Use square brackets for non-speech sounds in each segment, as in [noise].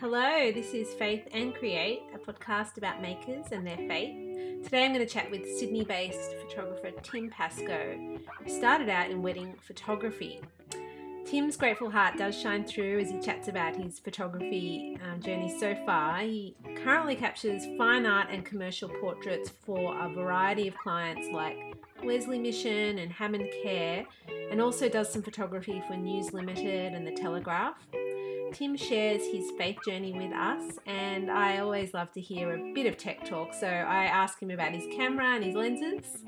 Hello, this is Faith and Create, a podcast about makers and their faith. Today I'm going to chat with Sydney based photographer Tim Pascoe, who started out in wedding photography. Tim's grateful heart does shine through as he chats about his photography um, journey so far. He currently captures fine art and commercial portraits for a variety of clients like Wesley Mission and Hammond Care, and also does some photography for News Limited and The Telegraph. Tim shares his faith journey with us, and I always love to hear a bit of tech talk, so I ask him about his camera and his lenses.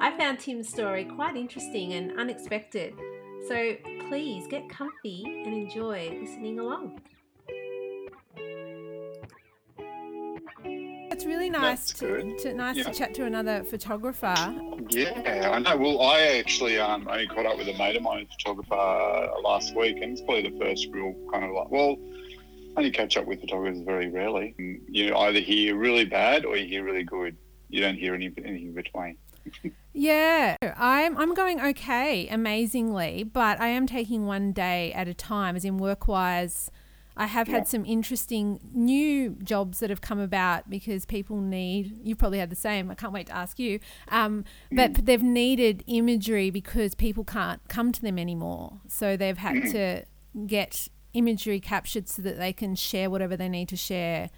I found Tim's story quite interesting and unexpected, so please get comfy and enjoy listening along. Really nice to, to, nice yeah. to chat to another photographer. Yeah, I know. Well, I actually um, only caught up with a mate of mine, photographer, uh, last week, and it's probably the first real kind of like, well, I only catch up with photographers very rarely. You either hear really bad or you hear really good. You don't hear any, anything between. [laughs] yeah, I'm I'm going okay, amazingly, but I am taking one day at a time, as in work wise. I have yeah. had some interesting new jobs that have come about because people need, you've probably had the same, I can't wait to ask you, um, but mm. they've needed imagery because people can't come to them anymore. So they've had mm. to get imagery captured so that they can share whatever they need to share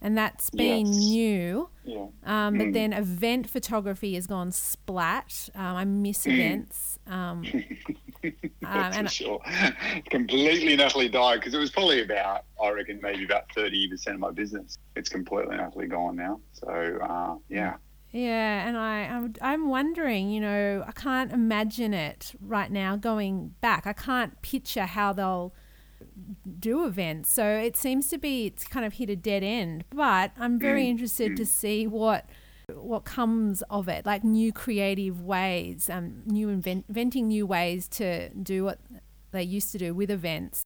and that's been yes. new. Yeah. Um, mm. But then event photography has gone splat. Um, I miss mm. events. Um, [laughs] um and sure. [laughs] completely and utterly died because it was probably about, I reckon, maybe about 30% of my business. It's completely and utterly gone now. So, uh, yeah. Yeah, and I, I'm, I'm wondering, you know, I can't imagine it right now going back. I can't picture how they'll do events. So it seems to be it's kind of hit a dead end. But I'm very mm. interested to see what what comes of it, like new creative ways, um, new invent, inventing new ways to do what they used to do with events.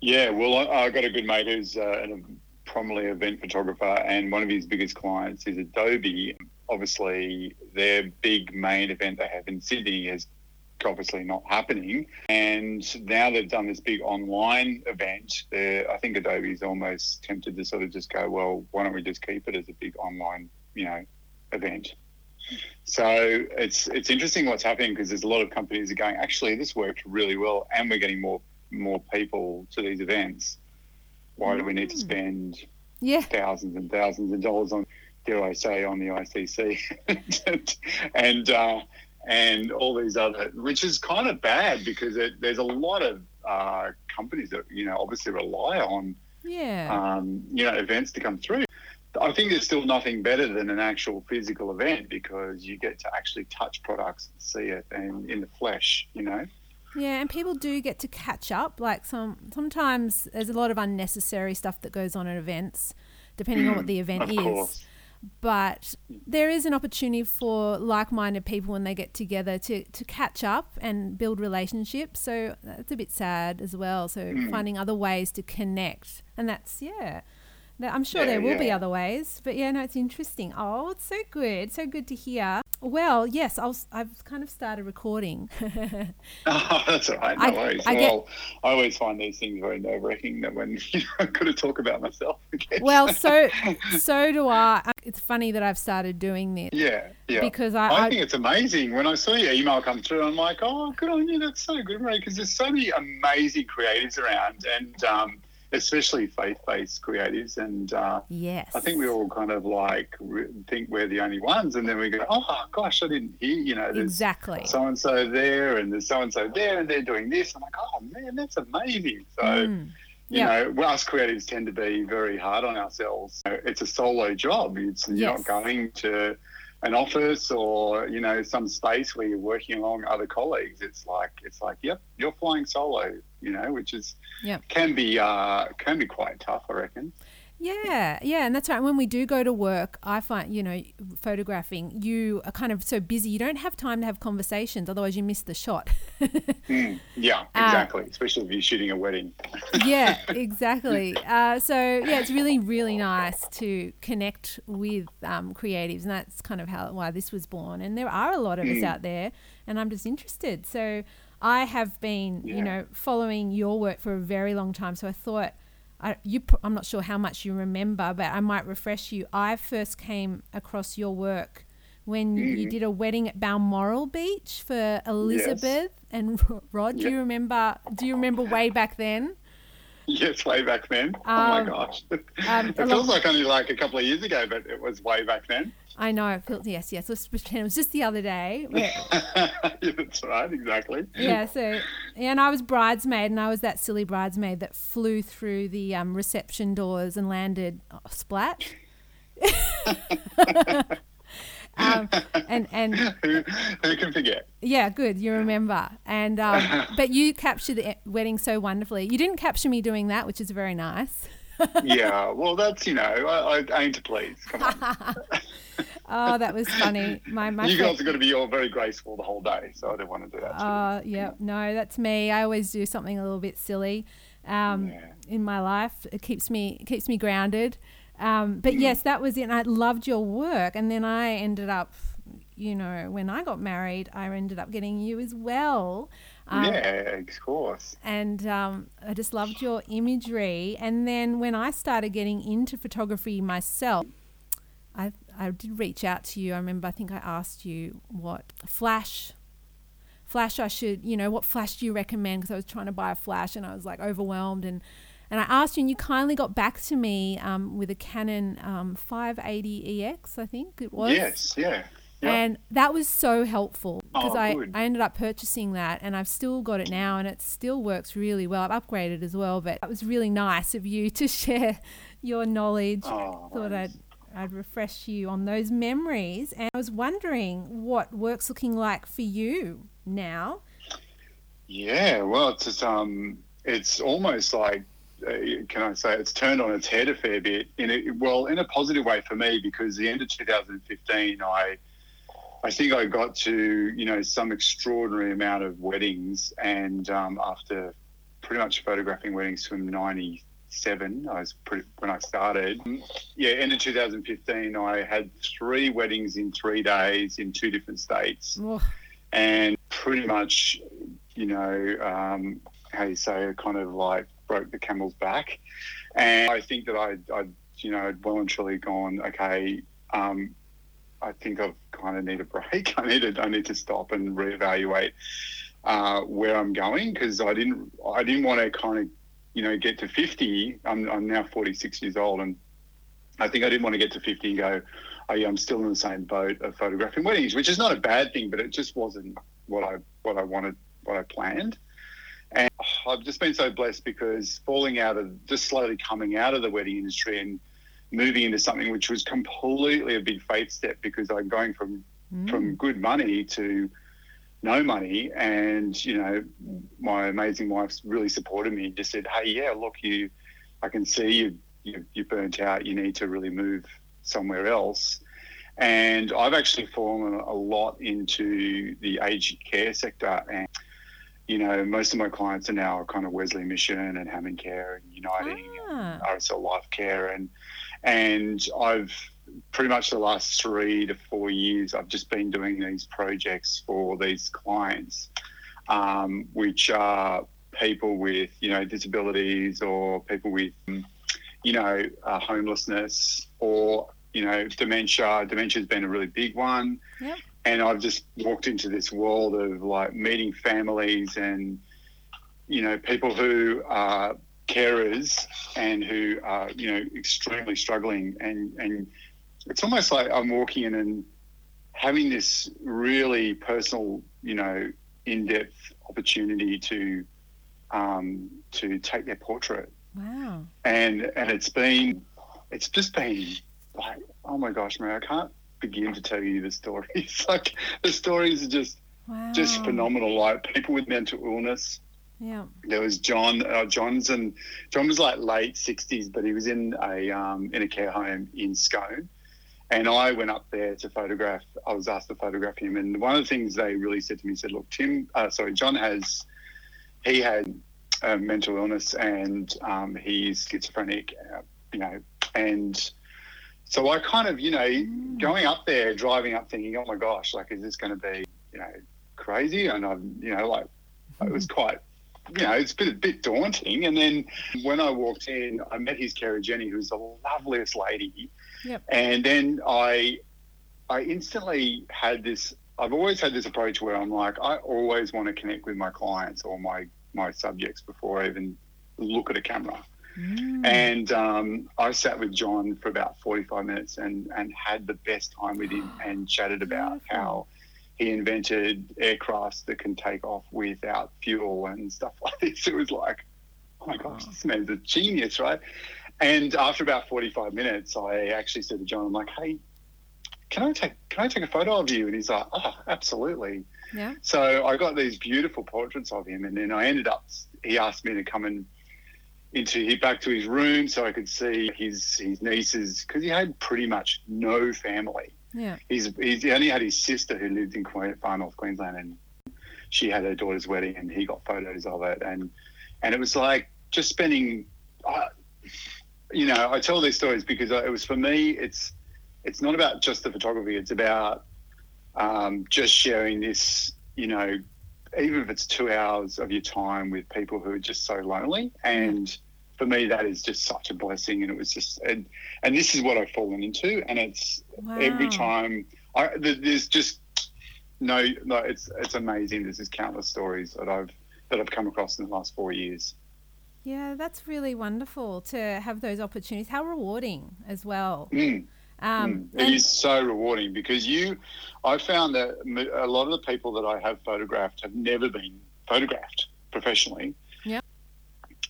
Yeah, well, I, have got a good mate who's uh, a prominently event photographer, and one of his biggest clients is Adobe. Obviously, their big main event they have in Sydney is obviously not happening. And now they've done this big online event. I think Adobe's almost tempted to sort of just go, well, why don't we just keep it as a big online, you know, event? So it's it's interesting what's happening because there's a lot of companies are going. Actually, this worked really well, and we're getting more more people to these events. Why do we need to mm. spend yeah. thousands and thousands of dollars on, dare I say, on the ICC? [laughs] and uh, and all these other, which is kind of bad because it, there's a lot of uh, companies that you know obviously rely on yeah um, you know events to come through. I think there's still nothing better than an actual physical event because you get to actually touch products and see it and in the flesh, you know. Yeah, and people do get to catch up. Like some sometimes there's a lot of unnecessary stuff that goes on at events, depending on what the [clears throat] event is. Course but there is an opportunity for like-minded people when they get together to, to catch up and build relationships so that's a bit sad as well so mm. finding other ways to connect and that's yeah I'm sure yeah, there will yeah. be other ways, but yeah, no, it's interesting. Oh, it's so good, so good to hear. Well, yes, i have kind of started recording. [laughs] oh, that's all right. No I, worries. I well, get, I always find these things very nerve wracking that when [laughs] you know, I've got to talk about myself again. Well, so [laughs] so do I. It's funny that I've started doing this. Yeah, yeah. Because I, I, I think it's amazing. When I saw your email come through, I'm like, oh, good on you. That's so good, Ray, because there's so many amazing creatives around. And, um, especially faith-based creatives. And uh, yes, I think we all kind of like re- think we're the only ones, and then we go, "Oh gosh, I didn't hear." You know, there's exactly so and so there, and there's so and so there, and they're doing this. I'm like, "Oh man, that's amazing!" So. Mm. You yep. know, us creatives tend to be very hard on ourselves. It's a solo job. It's, you're yes. not going to an office or you know some space where you're working along other colleagues it's like it's like yep you're flying solo you know which is yeah can be uh can be quite tough i reckon yeah, yeah, and that's right. When we do go to work, I find you know photographing, you are kind of so busy, you don't have time to have conversations. Otherwise, you miss the shot. [laughs] mm, yeah, uh, exactly. Uh, Especially if you're shooting a wedding. [laughs] yeah, exactly. Uh, so yeah, it's really really nice to connect with um, creatives, and that's kind of how why this was born. And there are a lot of mm. us out there, and I'm just interested. So I have been, yeah. you know, following your work for a very long time. So I thought I, you, I'm not sure how much you remember, but I might refresh you. I first came across your work when mm. you did a wedding at Balmoral Beach for Elizabeth yes. and [laughs] Rod. Yep. Do you remember? Do you remember way back then? Yes, way back then. Um, oh my um, gosh. [laughs] Um, it feels like only like a couple of years ago, but it was way back then. I know. It feels, yes, yes. It was just the other day. [laughs] That's right, exactly. Yeah, so, and I was bridesmaid, and I was that silly bridesmaid that flew through the um, reception doors and landed oh, splat. [laughs] um, and and who, who can forget? Yeah, good. You remember, and um, [laughs] but you captured the wedding so wonderfully. You didn't capture me doing that, which is very nice. yeah, well, that's you know, I, I aim to please. Come on. Oh, that was funny. My, my you guys are going to be all very graceful the whole day, so I didn't want to do that. Oh, uh, yeah, no, that's me. I always do something a little bit silly um, yeah. in my life. It keeps me it keeps me grounded. Um, but yes, that was it. And I loved your work. And then I ended up, you know, when I got married, I ended up getting you as well. Um, yeah, of course. And um, I just loved your imagery. And then when I started getting into photography myself, I, I did reach out to you. I remember, I think I asked you what flash flash I should, you know, what flash do you recommend? Because I was trying to buy a flash and I was like overwhelmed and and I asked you, and you kindly got back to me um, with a Canon um, 580EX, I think it was. Yes, yeah. Yep. And that was so helpful because oh, I, I ended up purchasing that and I've still got it now and it still works really well. I've upgraded as well, but it was really nice of you to [laughs] share your knowledge. Oh, Thought nice. I'd, I'd refresh you on those memories. And I was wondering what work's looking like for you now. Yeah, well, it's just, um, it's almost like uh, can I say it's turned on its head a fair bit in a, well in a positive way for me because the end of 2015 I I think I got to you know some extraordinary amount of weddings and um, after pretty much photographing weddings from 97 I was pretty when I started yeah end of 2015 I had three weddings in three days in two different states and pretty much you know um, how you say kind of like broke the camel's back. And I think that I, I you know, well and truly gone, okay, um, I think I've kind of need a break. [laughs] I need to, I need to stop and reevaluate uh, where I'm going because I didn't, I didn't want to kind of, you know, get to 50. I'm, I'm now 46 years old, and I think I didn't want to get to 50 and go, oh yeah, I'm still in the same boat of photographing weddings, which is not a bad thing, but it just wasn't what I, what I wanted, what I planned. And I've just been so blessed because falling out of just slowly coming out of the wedding industry and moving into something which was completely a big faith step because I'm going from mm. from good money to no money and you know my amazing wife's really supported me and just said hey yeah look you I can see you, you you're burnt out you need to really move somewhere else and I've actually fallen a lot into the aged care sector and you know, most of my clients are now kind of Wesley Mission and Hammond Care and Uniting ah. and RSL Life Care and and I've pretty much the last three to four years I've just been doing these projects for these clients, um, which are people with you know disabilities or people with you know uh, homelessness or you know dementia. Dementia's been a really big one. Yep and I've just walked into this world of like meeting families and you know people who are carers and who are you know extremely struggling and and it's almost like I'm walking in and having this really personal you know in-depth opportunity to um, to take their portrait wow and and it's been it's just been like oh my gosh man I can't begin to tell you the stories. [laughs] like the stories are just wow. just phenomenal. Like people with mental illness. Yeah. There was John. Uh, John's and John was like late sixties, but he was in a um, in a care home in Scone. And I went up there to photograph. I was asked to photograph him, and one of the things they really said to me said, "Look, Tim, uh, sorry, John has he had a mental illness and um, he's schizophrenic, uh, you know, and so I kind of, you know, going up there, driving up, thinking, oh my gosh, like, is this going to be, you know, crazy? And I'm, you know, like, it was mm-hmm. quite you know, it's been a bit daunting. And then when I walked in, I met his carer Jenny, who's the loveliest lady. Yep. And then I, I instantly had this. I've always had this approach where I'm like, I always want to connect with my clients or my my subjects before I even look at a camera. Mm. And um, I sat with John for about 45 minutes and, and had the best time with him and chatted [gasps] about Beautiful. how he invented aircrafts that can take off without fuel and stuff [laughs] like this. It was like, oh my gosh, this man's a genius, right? And after about 45 minutes, I actually said to John, I'm like, hey, can I take can I take a photo of you? And he's like, oh, absolutely. Yeah. So I got these beautiful portraits of him, and then I ended up. He asked me to come and into he back to his room so I could see his his nieces because he had pretty much no family. Yeah. He's, he's he only had his sister who lived in Queen, far north Queensland, and she had her daughter's wedding, and he got photos of it, and and it was like just spending. Uh, you know, I tell these stories because it was for me. It's it's not about just the photography. It's about um, just sharing this. You know, even if it's two hours of your time with people who are just so lonely, and for me that is just such a blessing. And it was just, and, and this is what I've fallen into, and it's Wow. every time I there's just no, no, it's it's amazing. There's just countless stories that I've that I've come across in the last four years. Yeah, that's really wonderful to have those opportunities. How rewarding as well. [clears throat] Mm. Um, Mm. It and- is so rewarding because you, I found that a lot of the people that I have photographed have never been photographed professionally. Yeah.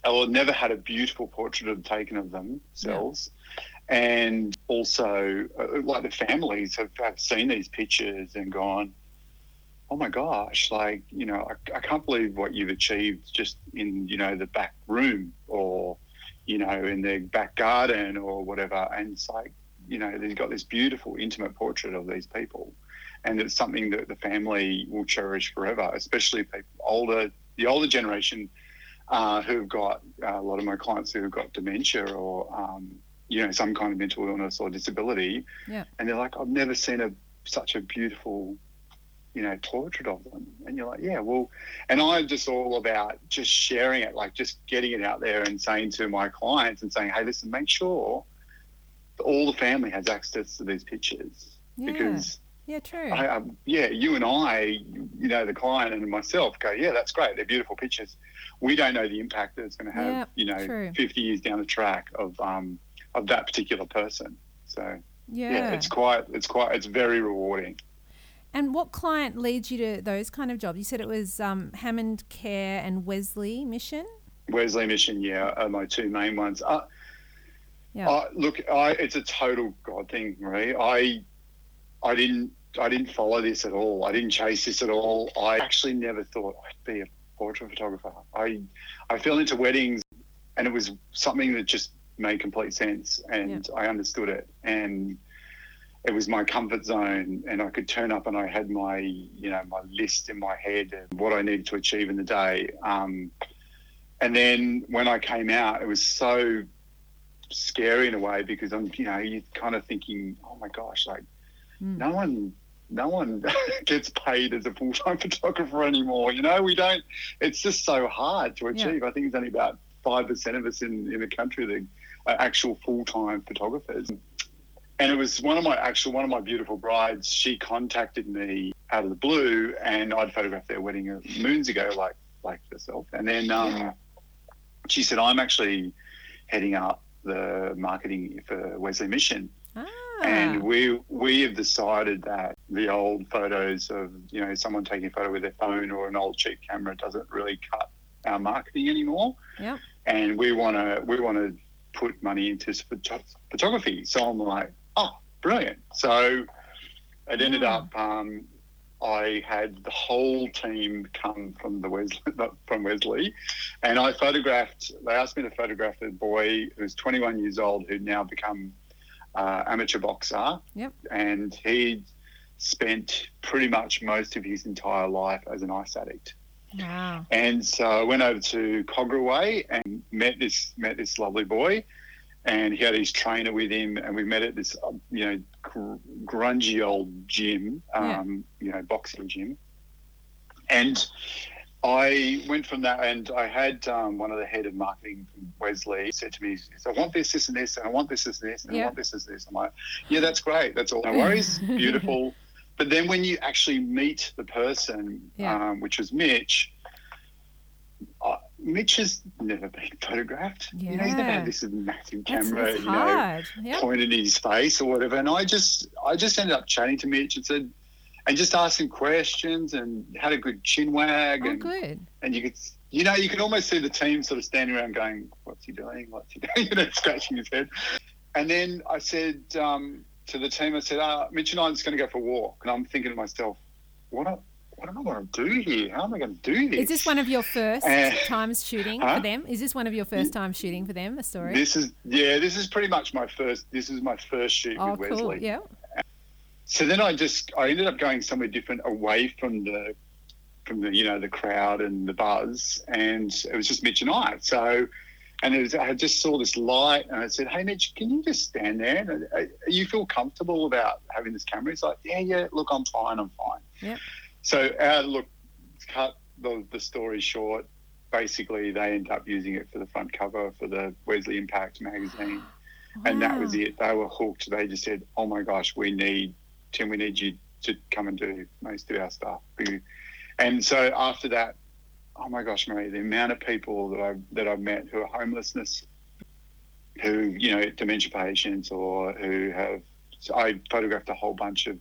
Or never had a beautiful portrait of taken of themselves. And also, uh, like the families have, have seen these pictures and gone, oh my gosh, like, you know, I, I can't believe what you've achieved just in, you know, the back room or, you know, in the back garden or whatever. And it's like, you know, they've got this beautiful, intimate portrait of these people. And it's something that the family will cherish forever, especially people older, the older generation uh, who've got uh, a lot of my clients who've got dementia or, um, you know, some kind of mental illness or disability. Yeah. And they're like, I've never seen a such a beautiful, you know, portrait of them. And you're like, yeah, well, and I'm just all about just sharing it, like just getting it out there and saying to my clients and saying, hey, listen, make sure all the family has access to these pictures yeah. because yeah, true. I, um, yeah, you and I, you know, the client and myself go, yeah, that's great. They're beautiful pictures. We don't know the impact that it's going to have, you know, true. 50 years down the track of um, of that particular person. So yeah. yeah. it's quite, it's quite, it's very rewarding. And what client leads you to those kind of jobs? You said it was um, Hammond Care and Wesley Mission. Wesley Mission, yeah, are my two main ones. Uh, Yeah. uh, look, I, it's a total God thing, Marie. I, I didn't, I didn't follow this at all. I didn't chase this at all. I actually never thought I'd be a portrait photographer. I, I fell into weddings, and it was something that just made complete sense, and I understood it, and it was my comfort zone, and I could turn up, and I had my, you know, my list in my head of what I needed to achieve in the day. Um, and then when I came out, it was so scary in a way because I'm, you know, you're kind of thinking, oh my gosh, like Mm. no one, no one [laughs] gets paid as a full time [laughs] photographer anymore. You know, we don't. It's just so hard to Yeah. achieve. I think it's only about five percent of us in in the country that are actual full time photographers. And it was one of my actual one of my beautiful brides. She contacted me out of the blue, and I'd photographed their wedding moons ago, like like yourself. And then um, she said, "I'm actually heading up the marketing for Wesley Mission." Ah. And we we have decided that the old photos of you know someone taking a photo with their phone or an old cheap camera doesn't really cut our marketing anymore. Yep. And we want to we want to put money into photography. So I'm like, brilliant. So it ended Yeah. up. Um, I had the whole team come from the Wesley, [laughs] from Wesley, and I photographed. They asked me to photograph a boy who's 21 years old who'd now become uh, amateur boxer. Yep. And he spent pretty much most of his entire life as an ice addict. Wow. And so I went over to Cogra Way and met this met this lovely boy, and he had his trainer with him, and we met at this uh, you know gr- grungy old gym, um, you know boxing gym, and I went from that, and I had um, one of the head of marketing from Wesley said to me, "I want this, this, and this, and I want this, this, and this, and Yeah. I want this, this, this." I'm like, "Yeah, that's great. That's all. No worries. [laughs] Beautiful." But then when you actually meet the person, Yeah. um, which was Mitch, Mitch has never been photographed. You know, he's never Yeah. had this massive camera, it's you know. Yeah. pointed in his face or whatever. And I just, I just ended up chatting to Mitch and said, and just asked him questions and had a good chin wag Oh, and good. and you could, you know, you could almost see the team sort of standing around going, "What's he doing? What's he [laughs] doing?" You know, scratching his head. And then I said um, to the team, I said, uh, "Mitch and I are just going to go for a walk." And I'm thinking to myself, "What? Am, what am I going to do here? How am I going to do this?" Is this one of your first Uh, times shooting huh? for them? Is this one of your first time shooting for them? A story? This is yeah. This is pretty much my first. This is my first shoot oh, with cool. Wesley. Yeah. So then I just I ended up going somewhere different, away from the from the you know the crowd and the buzz, and it was just Mitch and I. So, and it was I just saw this light, and I said, "Hey Mitch, can you just stand there? And, uh, you feel comfortable about having this camera?" He's like, "Yeah, yeah. Look, I'm fine. I'm fine." Yep. So, uh, look, cut the the story short. Basically, they end up using it for the front cover for the Wesley Impact magazine [gasps] and that was it. They were hooked. They just said, "Oh my gosh, we need Tim. We need you to come and do most of our stuff." And so after that, oh my gosh, Marie, the amount of people that I that I've met who are homelessness, who you know dementia patients, or who have. So I photographed a whole bunch of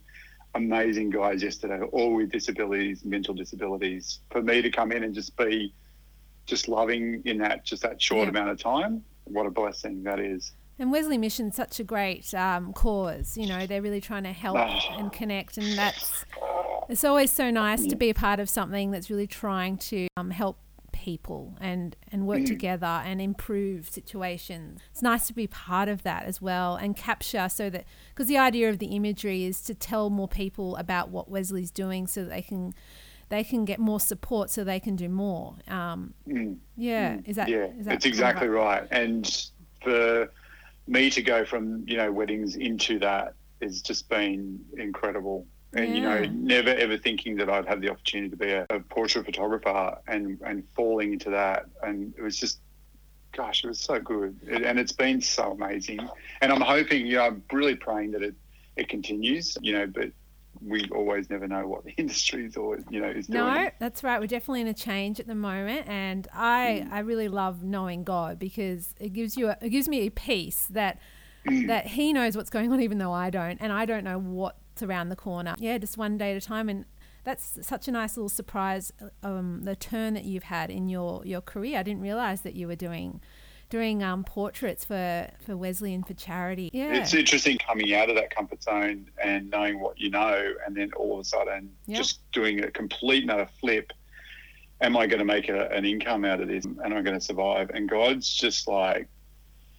amazing guys yesterday, all with disabilities, mental disabilities. For me to come in and just be just loving in that just that short Yeah. amount of time, what a blessing that is. And Wesley Mission's such a great um, cause. You know, they're really trying to help Oh. and connect, and that's it's always so nice to be a part of something that's really trying to um, help people and and work [clears throat] together and improve situations. It's nice to be part of that as well and capture so that because the idea of the imagery is to tell more people about what Wesley's doing so that they can they can get more support so they can do more. Um, Mm. yeah, is that yeah, is that it's exactly right. And for me to go from you know weddings into that has just been incredible. And you know, never ever thinking that I'd have the opportunity to be a, a portrait photographer and and falling into that, and it was just, gosh, it was so good, It- and it's been so amazing. And I'm hoping, you know, I'm really praying that it it continues. You know, but we always never know what the [laughs] industry is always you know is doing. No, that's right. We're definitely in a change at the moment, and I Mm. I really love knowing God because it gives you a, it gives me a peace that Mm. that He knows what's going on, even though I don't, and I don't know around the corner. Yeah, just one day at a time, and that's such a nice little surprise. Um, the turn that you've had in your your career. I didn't realize that you were doing doing um, portraits for for Wesley and for charity. Yeah, It's interesting coming out of that comfort zone and knowing what you know, and then all of a sudden Yep. just doing a complete another flip. Am I going to make a, an income out of this? And am I going to survive? And God's just like,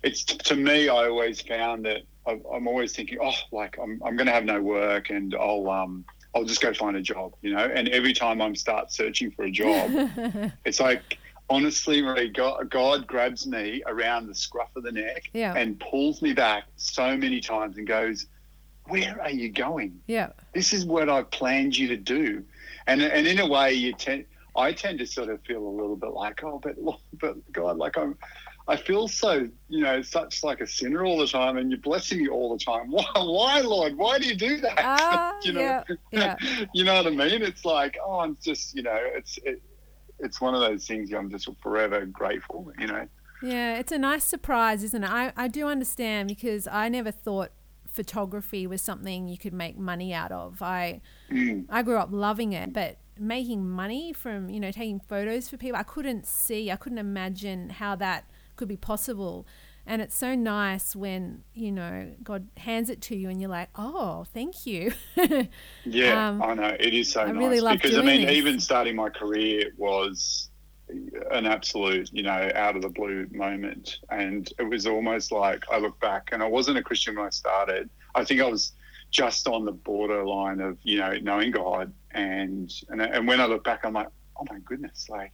it's to me. I always found that I- I'm always thinking, oh, like I'm, I'm going to have no work, and I'll um I'll just go find a job, you know. And every time I'm start searching for a job, [laughs] it's like honestly, Marie, God, God grabs me around the scruff of the neck Yeah. and pulls me back so many times and goes, "Where are you going? yeah, This is what I've planned you to do." And and in a way, you tend, I tend to sort of feel a little bit like, "Oh, but but God, like I'm." I feel so, you know, such like a sinner all the time, and you're blessing me all the time. [laughs] Why, why, Lord? Why do you do that? Ah, [laughs] you know, yeah, [laughs] yeah. you know what I mean? It's like, oh, I'm just, you know, it's it, it's one of those things. I'm just forever grateful. You know. Yeah, it's a nice surprise, isn't it? I, I do understand because I never thought photography was something you could make money out of. I Mm. I grew up loving it, but making money from, you know, taking photos for people, I couldn't see, I couldn't imagine how that could be possible. And it's so nice when, you know, God hands it to you and you're like, oh, thank you. [laughs] Yeah, Um, I know it is so I nice really because I mean, this. even starting my career was an absolute, you know, out of the blue moment, and it was almost like I look back, and I wasn't a Christian when I started. I think I was just on the borderline of, you know, knowing God, and and and when I look back, I'm like, oh my goodness, like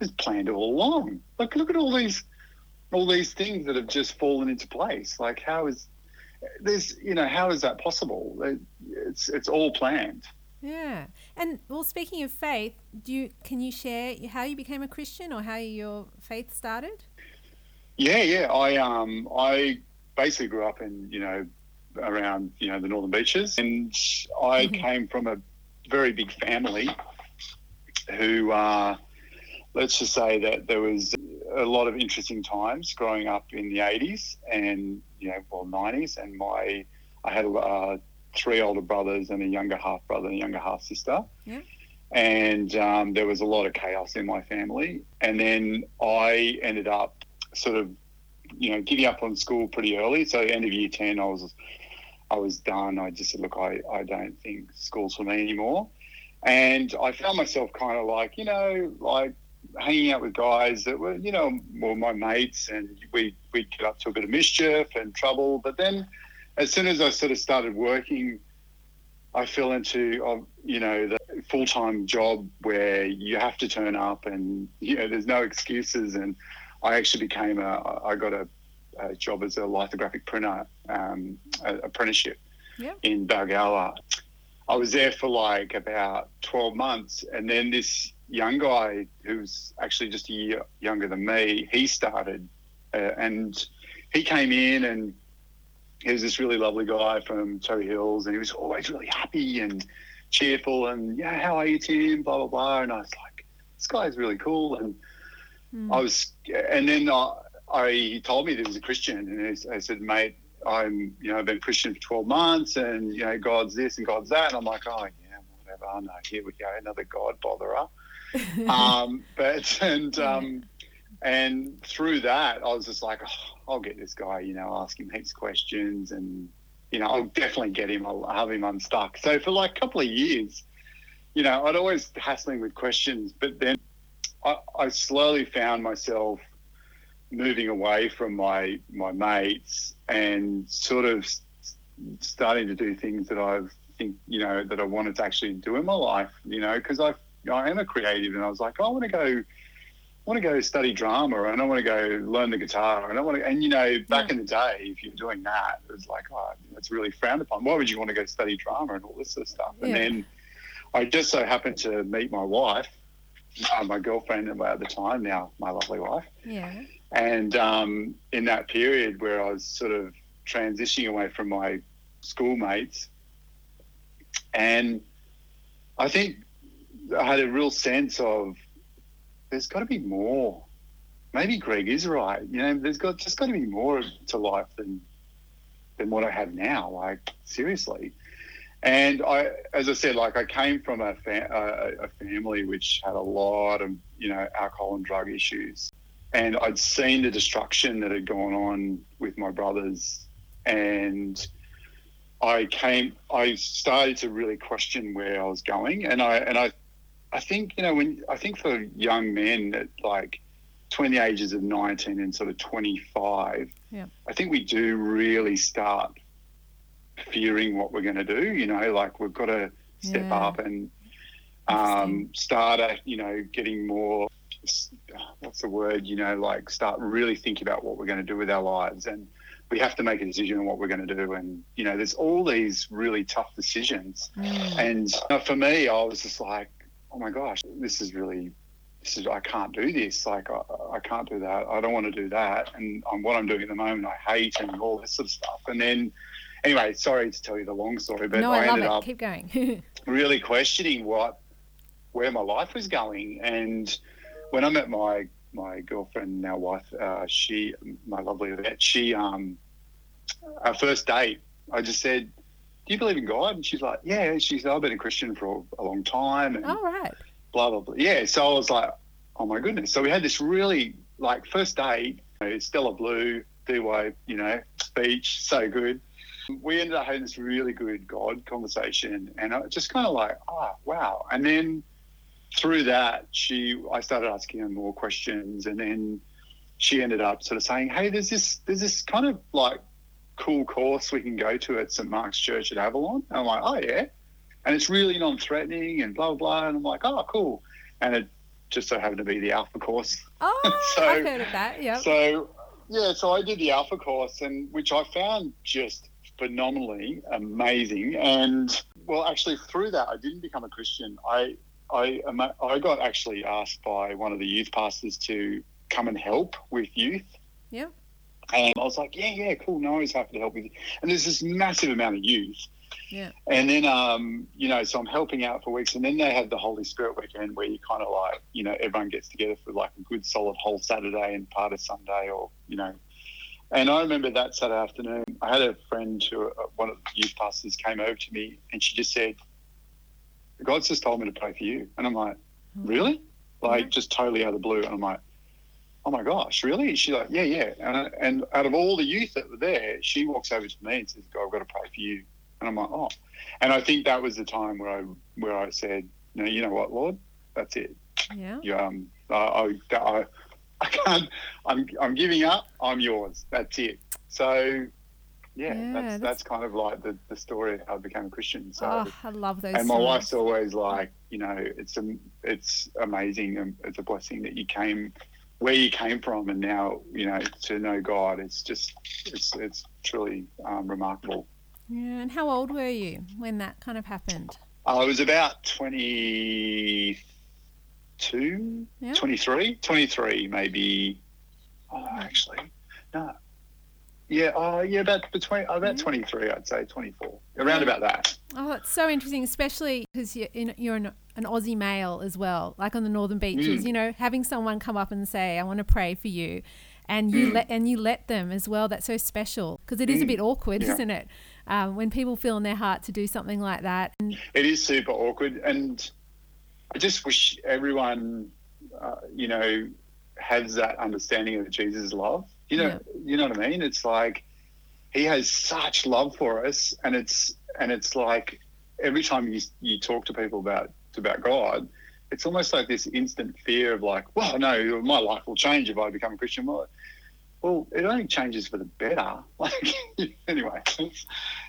it's planned all along. Look, look at all these, all these things that have just fallen into place. Like, how is there's, you know, how is that possible? It- It's it's all planned. Yeah. And well, speaking of faith, do you can you share how you became a Christian or how your faith started? Yeah, yeah. I um I basically grew up in you know around you know the northern beaches, and I mm-hmm. came from a very big family who uh, let's just say that there was a lot of interesting times growing up in the 80s and you know well 90s and my I had uh, three older brothers and a younger half brother and a younger half sister. Yeah. And um, there was a lot of chaos in my family. And then I ended up sort of, you know, giving up on school pretty early. So end of year 10, I was, I was done. I just said, look, I, I don't think school's for me anymore. And I found myself kind of like, you know, like hanging out with guys that were, you know, were my mates and we, we'd get up to a bit of mischief and trouble. But then as soon as I sort of started working, I fell into, you know, the full time job where you have to turn up and, you know, there's no excuses. And I actually became a, I got a, a job as a lithographic printer um, apprenticeship in Balgowlah. I was there for like about 12 months. And then this young guy who's actually just a year younger than me, he started uh, and he came in and he was this really lovely guy from Terrey Hills, and he was always really happy and cheerful. And yeah, how are you, Tim? Blah blah blah. And I was like, this guy's really cool. And mm. I was, and then I, I, he told me that he was a Christian, and I said, mate, I'm, you know, I've been Christian for 12 months, and you know, God's this and God's that. And I'm like, oh yeah, whatever. I know. Here we go, another God botherer. [laughs] um, but [laughs] and um, and through that, I was just like, oh, I'll get this guy, you know, ask him heaps of questions and, you know, I'll definitely get him, I'll have him unstuck. So for like a couple of years, you know, I'd always hassling with questions, but then I, I slowly found myself moving away from my, my mates and sort of starting to do things that I think, you know, that I wanted to actually do in my life, you know, because I, I am a creative and I was like, oh, I want to go want to go study drama and I want to go learn the guitar and I want to, and you know, back yeah. in the day, if you're doing that, it was like, oh, it's really frowned upon. Why would you want to go study drama and all this sort of stuff? Yeah. And then I just so happened to meet my wife, uh, my girlfriend at the time, now my lovely wife. Yeah. And um, in that period where I was sort of transitioning away from my schoolmates, and I think I had a real sense of there's got to be more. Maybe Greg is right. You know, there's got just got to be more to life than than what I have now. Like seriously. And I, as I said, like I came from a, a, a family which had a lot of you know alcohol and drug issues, and I'd seen the destruction that had gone on with my brothers, and I came, I started to really question where I was going, and I and I I think you know when I think for young men at like between the ages of 19 and sort of 25, yeah. I think we do really start fearing what we're going to do. You know, like we've got to step yeah. up and um, start at you know getting more. What's the word? You know, like start really thinking about what we're going to do with our lives and we have to make a decision on what we're going to do. And, you know, there's all these really tough decisions. Mm. And for me, I was just like, oh my gosh, this is really, this is, I can't do this. Like, I, I can't do that. I don't want to do that. And um, what I'm doing at the moment, I hate and all this sort of stuff. And then, anyway, sorry to tell you the long story, but no, I, I ended up Keep going. [laughs] really questioning what, where my life was going. And when I met my, my girlfriend, now wife, uh, she, my lovely Yvette, she, um, our first date, I just said, do you believe in God? And she's like, yeah. She's, I've been a Christian for a, long time. And All right. Blah, blah, blah. Yeah. So I was like, oh my goodness. So we had this really, like, first date, you know, Stella Blue, D-Way, you know, speech, so good. We ended up having this really good God conversation. And I just kind of like, oh, wow. And then through that, she, I started asking her more questions. And then she ended up sort of saying, hey, there's this, there's this kind of like cool course we can go to at St Mark's Church at Avalon. And I'm like, oh yeah, and it's really non-threatening and blah blah blah. And I'm like, oh cool, and it just so happened to be the Alpha course. Oh, [laughs] so, I've heard of that. Yeah. So yeah, so I did the Alpha course, and which I found just phenomenally amazing. And well, actually, through that, I didn't become a Christian. I I I got actually asked by one of the youth pastors to come and help with youth. Yeah. And I was like, yeah, yeah, cool. No, I was happy to help with you. And there's this massive amount of youth. Yeah. And then, um, you know, so I'm helping out for weeks. And then they have the Holy Spirit weekend where you kind of like, you know, everyone gets together for like a good solid whole Saturday and part of Sunday or, you know. And I remember that Saturday afternoon, I had a friend who, uh, one of the youth pastors came over to me and she just said, God's just told me to pray for you. And I'm like, really? Like, yeah. just totally out of the blue. And I'm like, oh my gosh, really? She's like, yeah, yeah. And, uh, and out of all the youth that were there, she walks over to me and says, God, I've got to pray for you. And I'm like, oh. And I think that was the time where I where I said, no, you know what, Lord, that's it. Yeah. You, um, I, I, [laughs] I can't. I'm I'm giving up. I'm yours. That's it. So yeah, yeah that's, that's, that's kind of like the, the story of how I became a Christian. So oh, I love those. And my wife's always like, you know, it's a, it's amazing and it's a blessing that you came where you came from and now you know to know God it's just it's it's truly um, remarkable. Yeah, and how old were you when that kind of happened? I was about 22, yeah. 23, 23 maybe. Oh, actually, no. Yeah, uh, yeah, about between about 23, I'd say 24, around about that. Oh, it's so interesting, especially because you're, in, you're an, an, Aussie male as well, like on the northern beaches. Mm. You know, having someone come up and say, "I want to pray for you," and you mm. let and you let them as well. That's so special because it is mm. a bit awkward, yeah. isn't it? Um, when people feel in their heart to do something like that. And it is super awkward, and I just wish everyone, uh, you know, has that understanding of Jesus' love you know, yeah. you know what I mean? It's like he has such love for us, and it's and it's like every time you you talk to people about about God, it's almost like this instant fear of like, well, no, my life will change if I become a Christian. Well, well, it only changes for the better. [laughs] Like anyway, it's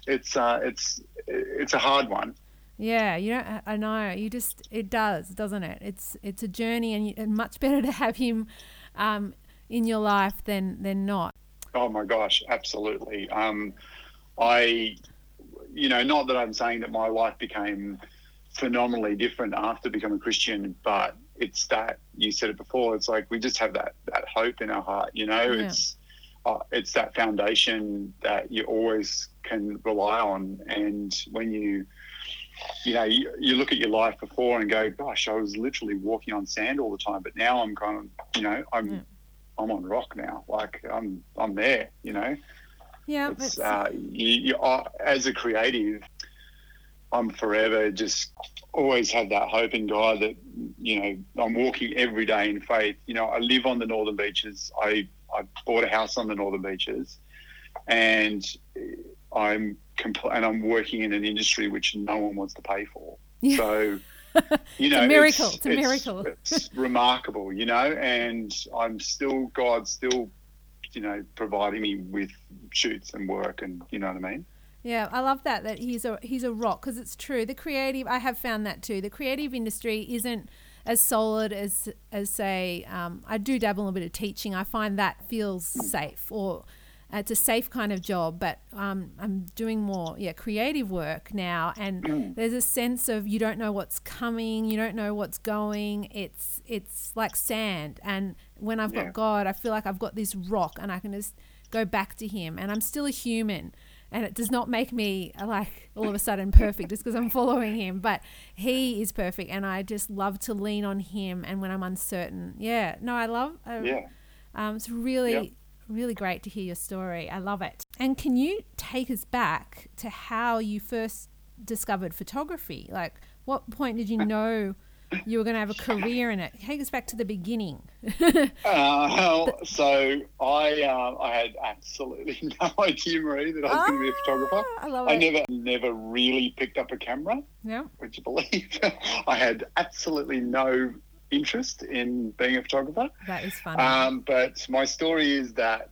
it's uh, it's it's a hard one. Yeah, you know, I know. You just it does, doesn't it? It's it's a journey, and, you, and much better to have him um, in your life than than not. Oh my gosh, absolutely. Um, I, you know, not that I'm saying that my life became phenomenally different after becoming a Christian, but it's that you said it before. It's like we just have that that hope in our heart. You know, yeah. it's uh, it's that foundation that you always can rely on, and when you you know, you, you, look at your life before and go, gosh, I was literally walking on sand all the time, but now I'm kind of, you know, I'm. I'm on rock now. Like I'm I'm there. You know. Yeah. It's. Uh, you, you uh, as a creative, I'm forever just always have that hope in God that you know I'm walking every day in faith. You know, I live on the northern beaches. I I bought a house on the northern beaches, and I'm compl- and I'm working in an industry which no one wants to pay for. Yeah. So [laughs] you know, it's a miracle. It's, it's a miracle. It's, it's [laughs] remarkable, you know, and I'm still God, still, you know, providing me with shoots and work, and you know what I mean. Yeah, I love that that he's a he's a rock because it's true. The creative, I have found that too. The creative industry isn't as solid as as say um, I do dabble in a bit of teaching. I find that feels safe or it's a safe kind of job, but um, I'm doing more, yeah, creative work now, and [clears throat] there's a sense of you don't know what's coming, you don't know what's going. It's it's like sand, and when I've yeah. got God, I feel like I've got this rock, and I can just go back to Him, and I'm still a human, and it does not make me like all of a sudden perfect just because I'm following Him, but He is perfect, and I just love to lean on Him, and when I'm uncertain, yeah, no, I love, uh, yeah, um, it's really. Yep Really great to hear your story. I love it. And can you take us back to how you first discovered photography? Like, what point did you know you were going to have a career in it? Take us back to the beginning. [laughs] uh, so I uh, I had absolutely [laughs] no idea, Marie, that I was ah, going to be a ah, photographer. I love I it. never never really picked up a camera. Yeah. Would you believe? [laughs] I had absolutely no interest in being a photographer. That is funny. Um, but my story is that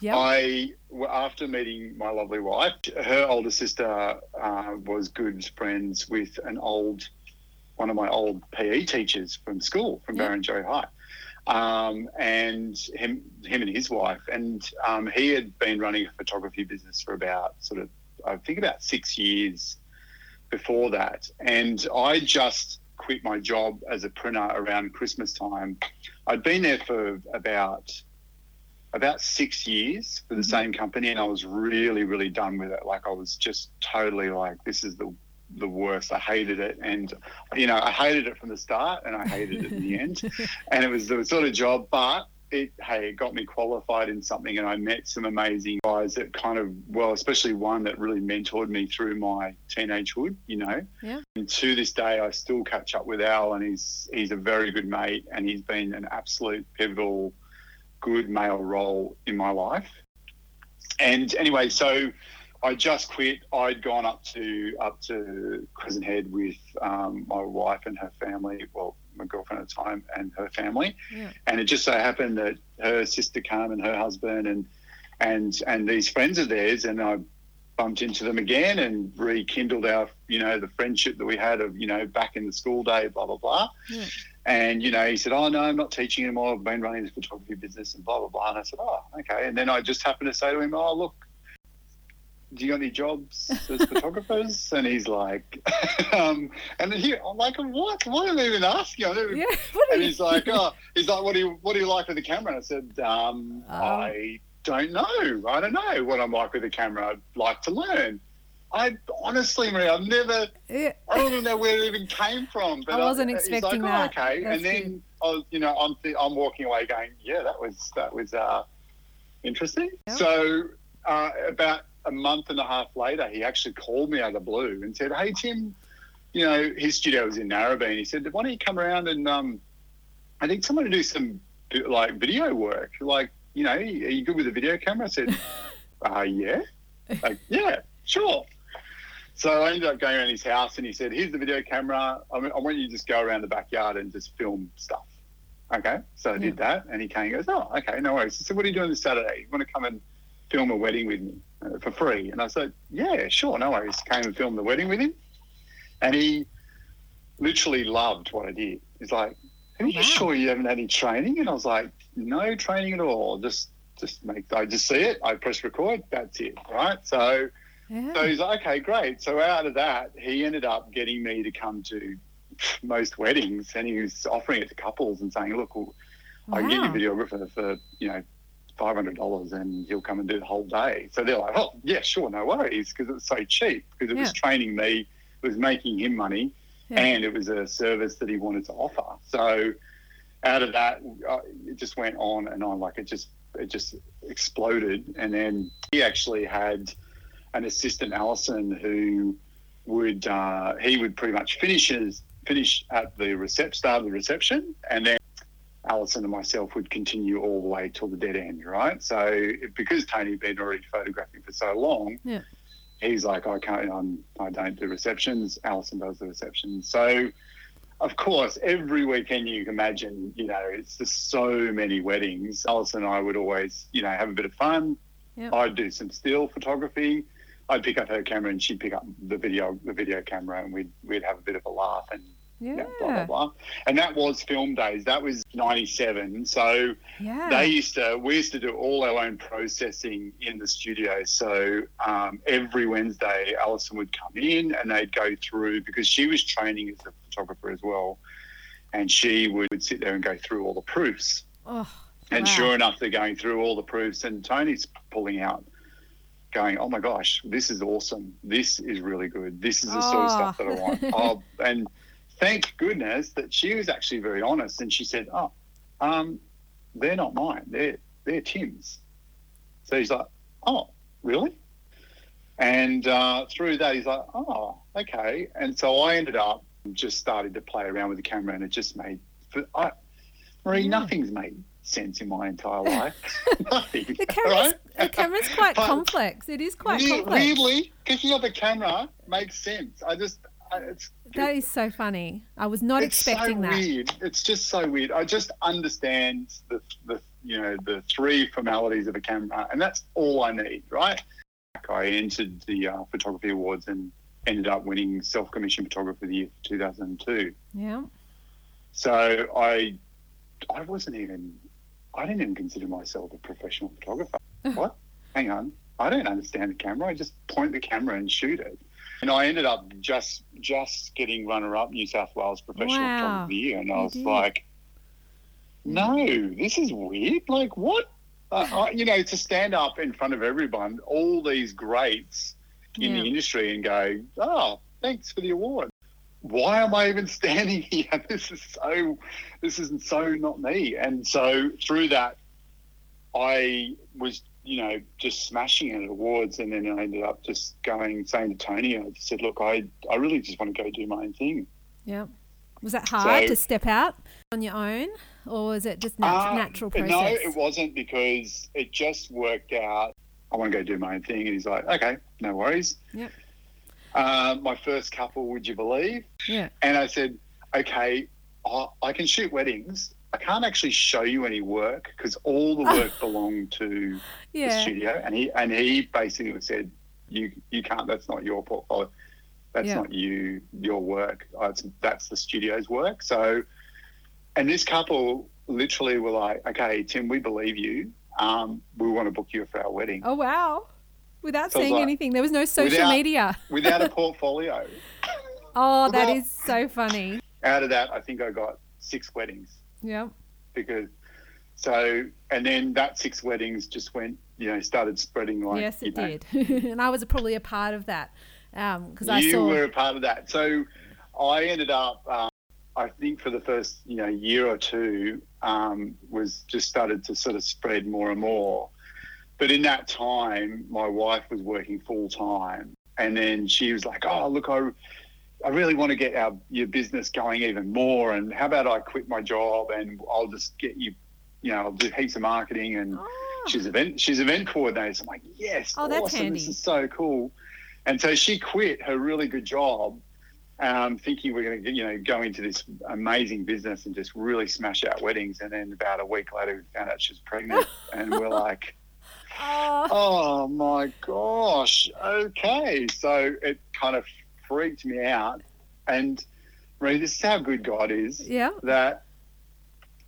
yep. I, after meeting my lovely wife, her older sister uh, was good friends with an old, one of my old PE teachers from school, from yep. Barrenjoey High. Um, and him, him and his wife, and um, he had been running a photography business for about sort of, I think, about six years before that. And I just quit my job as a printer around Christmas time. I'd been there for about about six years for the Mhm. same company, and I was really, really done with it. Like I was just totally like, this is the the worst. I hated it, and you know, I hated it from the start, and I hated it in the [laughs] end. And it was the sort of job, but it hey, it got me qualified in something, and I met some amazing guys that kind of well, especially one that really mentored me through my teenagehood. You know, Yeah. and to this day, I still catch up with Al, and he's he's a very good mate, and he's been an absolute pivotal, good male role in my life. And anyway, so I just quit. I'd gone up to up to Crescent Head with um, my wife and her family. Well, my girlfriend at the time and her family. Yeah. And it just so happened that her sister came and her husband and and and these friends of theirs, and I bumped into them again and rekindled our you know the friendship that we had of you know back in the school day, blah blah blah. Yeah. And you know, he said, "Oh no, I'm not teaching anymore. I've been running this photography business and blah blah blah." And I said, "Oh, okay." And then I just happened to say to him, "Oh, look, do you got any jobs as photographers?" and he's like, [laughs] um, and he, I'm like, "What? Why am I even asking?" I don't even- Yeah. [laughs] What are and you- he's like, "Oh, he's like, what do you what do you like with the camera?" And I said, um, Oh. "I don't know. I don't know what I'm like with the camera. I'd like to learn." I honestly, Maria, I've never Yeah. I don't even know where it even came from. But I wasn't he's expecting like, that. Oh, okay, That's and then I was, you know, I'm th- I'm walking away going, yeah, that was that was uh, interesting. So uh, about a month and a half later, he actually called me out of the blue and said, "Hey Tim, you know his studio was in Narrabeen. He said, why don't you come around and um, I think someone to do some like video work. Like, you know, are you good with a video camera?" I said, [laughs] uh, "Yeah." Like, yeah, sure. So I ended up going around his house and he said, Here's the video camera. I, mean, I want you to just go around the backyard and just film stuff. Okay. So I did that and he came and goes, Oh, okay, no worries. He said, What are you doing this Saturday? You want to come and film a wedding with me uh, for free? And I said, Yeah, sure, no worries. Came and filmed the wedding with him. And he literally loved what I did. He's like, Are you Wow. sure you haven't had any training? And I was like, No training at all. Just just make I just see it, I press record, that's it. Right. So so he's like, okay, great. So out of that, he ended up getting me to come to [laughs] most weddings, and he was offering it to couples and saying, look, well, I can get you a videographer for you know five hundred dollars, and he'll come and do the whole day. So they're like, oh yeah, sure, no worries, because it was so cheap, because it was training me, it was making him money, Yeah. and it was a service that he wanted to offer. So out of that, uh, it just went on and on, like it just it just exploded, and then he actually had an assistant Allison, who would uh, he would pretty much finish his finish at the recep start of the reception, and then Alison and myself would continue all the way till the dead end, right? So because Tony had been already photographing for so long, Yeah. he's like, I can't, I'm, I don't do receptions. Alison does the receptions. So of course, every weekend you can imagine, you know, it's just so many weddings. Alison and I would always, you know, have a bit of fun. Yeah. I'd do some still photography. I'd pick up her camera and she'd pick up the video, the video camera, and we'd we'd have a bit of a laugh and Yeah. yeah, blah blah blah. And that was film days. That was '97. So Yeah. they used to we used to do all our own processing in the studio so um, every wednesday alison would come in and they'd go through because she was training as a photographer as well and she would sit there and go through all the proofs Oh, and Wow. sure enough they're going through all the proofs and tony's pulling out going oh my gosh this is awesome this is really good this is the sort of stuff that i want oh, and thank goodness that she was actually very honest and she said oh um, they're not mine. They're they're Tim's. So he's like, oh, really? And uh, through that, he's like, oh, okay. And so I ended up just starting to play around with the camera, and it just made. For, I, Marie, Yeah. nothing's made sense in my entire [laughs] life. Nothing. the [laughs] camera's, right? the camera's quite But complex. It is quite complex. Weirdly, picking up a camera makes sense. I just, it's That is so funny. I was not it's expecting so that. weird. It's just so weird. I just understand the, the you know the three formalities of a camera, and that's all I need, right? I entered the uh, photography awards and ended up winning self commissioned photographer of the year for 2002. Yeah. So I I wasn't even I didn't even consider myself a professional photographer. [laughs] what? Hang on. I don't understand the camera. I just point the camera and shoot it. And I ended up just just getting runner up New South Wales Professional Wow. Of the Year, and I You was did. like, no, this is weird. Like what? Uh, I, you know, to stand up in front of everyone, all these greats in Yeah. the industry, and go, oh, thanks for the award. Why am I even [laughs] standing here? This is so, this is so not me. And so through that, I was, you know, just smashing it at awards, and then I ended up just going, saying to Tony, I just said, look, I, I really just want to go do my own thing. Yeah. Was that hard So- to step out on your own, or was it just nat- Uh, natural process? No, it wasn't because it just worked out. I want to go do my own thing. And he's like, okay, no worries. Yep. Uh, my first couple, would you believe? Yeah. And I said, okay, I, I can shoot weddings. I can't actually show you any work because all the work [laughs] belonged to the studio. And he and he basically said, you you can't. That's not your portfolio. That's Yeah. not you your work. That's the studio's work. So, and this couple literally were like, okay, Tim, we believe you. Um, we want to book you for our wedding Oh wow. Without So saying like- anything, there was no social Without- media. without a [laughs] portfolio. Oh, that is so funny. Out of that, I think I got six weddings. Yeah. because so and then that six weddings just went you know started spreading like yes, it did, [laughs] and I was probably a part of that because I you saw. were a part of that so i ended up um, i think for the first you know year or two um, was just started to sort of spread more and more but in that time my wife was working full time and then she was like oh look i I really want to get our your business going even more, and how about I quit my job and I'll just get you, you know, I'll do heaps of marketing and Oh, she's event she's event coordinator. So I'm like, yes, Oh, that's awesome. handy. This is so cool. And so she quit her really good job, um, thinking we're going to, you know, go into this amazing business and just really smash out weddings. And then about a week later, we found out she was pregnant, [laughs] and we're like, oh, oh my gosh, okay. So it kind of freaked me out, and Marie, this is how good God is yeah. that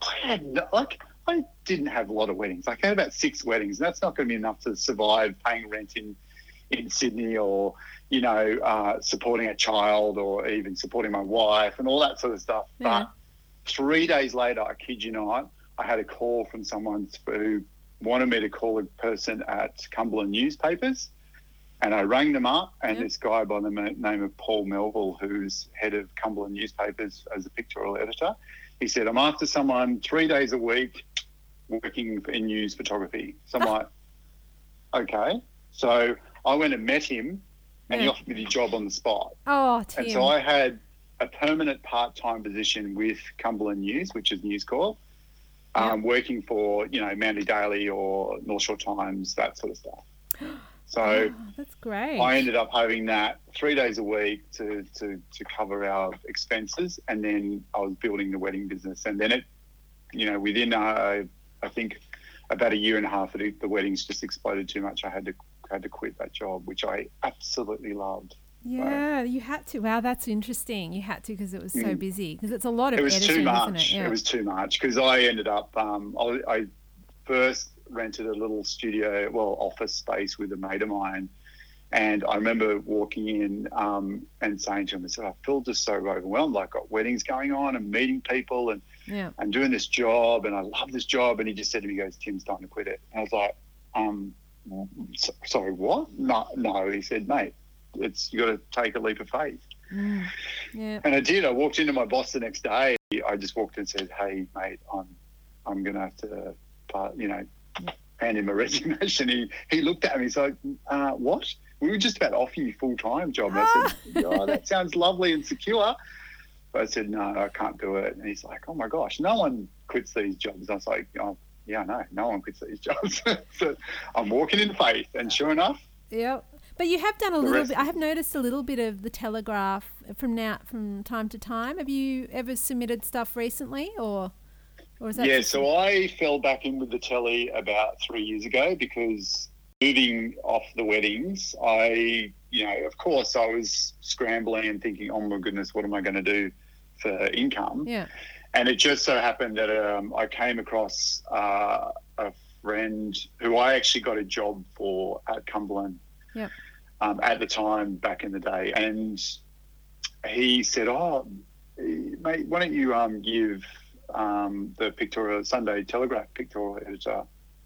I had no, like I didn't have a lot of weddings. Like I had about six weddings, and that's not going to be enough to survive paying rent in in Sydney or you know uh, supporting a child or even supporting my wife and all that sort of stuff. Yeah. But three days later, I kid you not, I had a call from someone who wanted me to call a person at Cumberland newspapers. And I rang them up, and Yeah. this guy by the name of Paul Melville, who's head of Cumberland newspapers as a pictorial editor, he said, I'm after someone three days a week working in news photography. So I'm like, okay. So I went and met him and he offered me the job on the spot. Oh, Tim. And so I had a permanent part time position with Cumberland News, which is News Corp, um, working for, you know, Manly Daily or North Shore Times, that sort of stuff. [gasps] [gasps] So Oh, that's great. I ended up having that three days a week to, to, to cover our expenses. And then I was building the wedding business. And then it, you know, within, uh, I think, about a year and a half, the, the weddings just exploded too much. I had to had to quit that job, which I absolutely loved. yeah, you had to. Wow, that's interesting. You had to because it was so Mm. busy. Because it's a lot of It was editing, too much. it? Yeah. was too much because I ended up. Um, I, I first rented a little studio, well, office space with a mate of mine, and I remember walking in um, and saying to him, "I said, I feel just so overwhelmed. Like, I've got weddings going on and meeting people and yeah. I'm doing this job and I love this job." And he just said to me, he "Goes, Tim's time to quit it." And I was like, "Um, so, sorry, what? No, no." He said, "Mate, it's you got to take a leap of faith." Mm. Yeah. And I did. I walked into my boss the next day. I just walked in and said, "Hey, mate, I'm I'm gonna have to, part, you know, hand him a resignation." He he looked at me. He's like, uh, "What? We were just about to offer you full time job." And I said, [laughs] "Oh, that sounds lovely and secure." But I said, "No, I can't do it." And he's like, "Oh my gosh, no one quits these jobs." I was like, "Oh, yeah, no, no one quits these [laughs] jobs." so I'm walking in faith, and sure enough, Yeah. But you have done a little bit. I have noticed a little bit of the Telegraph from now from time to time. Have you ever submitted stuff recently, or or that yeah, just- so I fell back in with the telly about three years ago because moving off the weddings, I, you know, of course, I was scrambling and thinking, oh my goodness, what am I going to do for income? yeah And it just so happened that um, I came across uh, a friend who I actually got a job for at Cumberland. Yep. um, at the time back in the day, and he said, "Oh, mate, why don't you um, give um, the Pictorial Sunday Telegraph pictorial editor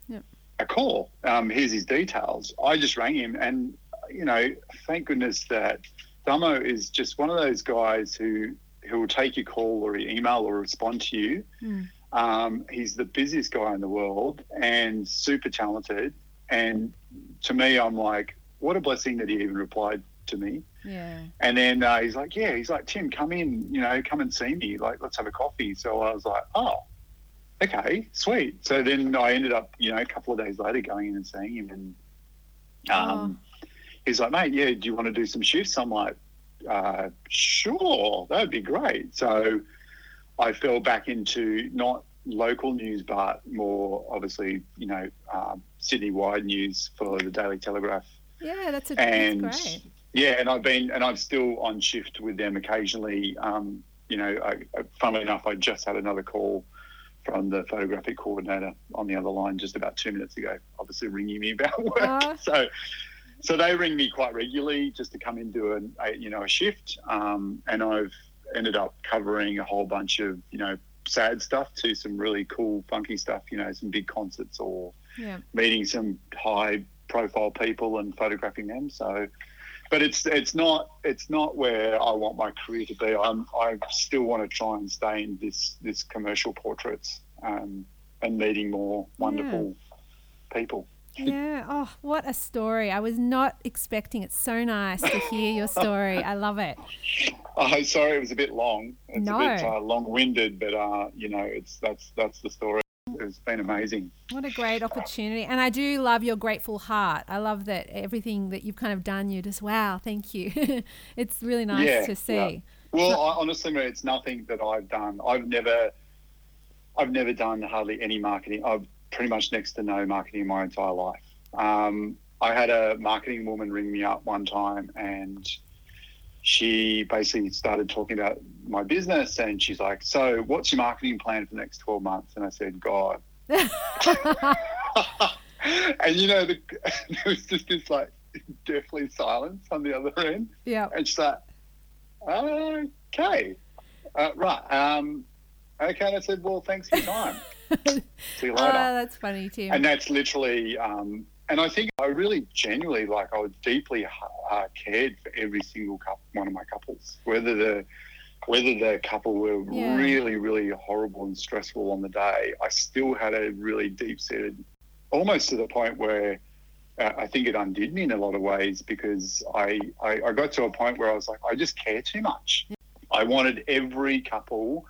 Yep. a call? Um, here's his details." I just rang him, and you know, thank goodness that Damo is just one of those guys who who will take your call or your email or respond to you. Mm. Um, he's the busiest guy in the world and super talented. And to me, I'm like, what a blessing that he even replied to me. Yeah. And then uh, he's like, yeah, he's like, Tim, come in, you know, come and see me. Like, let's have a coffee. So I was like, oh, okay, sweet. So then I ended up, you know, a couple of days later going in and seeing him. And um, he's like, mate, yeah, do you want to do some shifts? I'm like, uh, sure, that'd be great. So I fell back into not local news, but more obviously, you know, um, Sydney wide news for the Daily Telegraph. Yeah, that's a And that's great. Yeah, and I've been, and I'm still on shift with them occasionally. Um, you know, I, funnily enough, I just had another call from the photographic coordinator on the other line just about two minutes ago, obviously ringing me about [laughs] work. Oh. So, so they ring me quite regularly just to come and do a, a you know a shift, um, and I've ended up covering a whole bunch of you know sad stuff to some really cool funky stuff. You know, some big concerts or Yeah. meeting some high profile people and photographing them. So, but it's it's not it's not where I want my career to be. I'm I still want to try and stay in this this commercial portraits um, and meeting more wonderful people. Yeah. Oh, what a story. I was not expecting it. So nice to hear your story. I love it. [laughs] Oh, sorry, it was a bit long. It's No. a bit uh, long-winded, but uh, you know, it's that's that's the story. It's been amazing. What a great opportunity. And I do love your grateful heart. I love that everything that you've kind of done, you just, wow, thank you. [laughs] it's really nice Yeah, to see. yeah. Well, I, honestly, mate, it's nothing that I've done. I've never, I've never done hardly any marketing. I've pretty much next to no marketing in my entire life. Um, I had a marketing woman ring me up one time, and she basically started talking about my business, and she's like, "So, what's your marketing plan for the next twelve months?" And I said, "God." [laughs] [laughs] and you know, the, [laughs] there was just this like deathly silence on the other end. yeah. And she's like, okay, uh, right. Um, okay. And I said, well, thanks for your time. See you later. Oh, that's funny, Tim. and that's literally, um, and I think I really genuinely, like, I was deeply uh, cared for every single couple, one of my couples, whether the whether the couple were Yeah. really, really horrible and stressful on the day, I still had a really deep seated, almost to the point where uh, I think it undid me in a lot of ways because I, I, I got to a point where I was like, I just care too much. I wanted every couple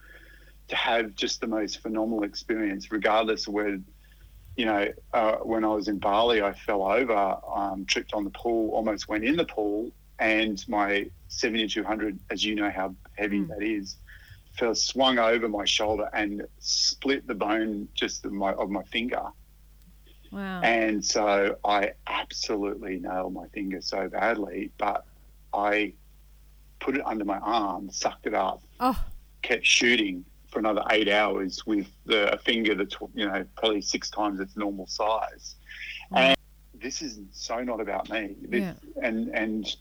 to have just the most phenomenal experience, regardless of where, you know, uh, when I was in Bali, I fell over, um, tripped on the pool, almost went in the pool, and my 7200, as you know how heavy Mm. that is, fell swung over my shoulder and split the bone just of my of my finger. wow. And so I absolutely nailed my finger so badly, but I put it under my arm, sucked it up, Oh, kept shooting for another eight hours with the a finger that's you know probably six times its normal size. Wow. And this is so not about me. This, Yeah. And and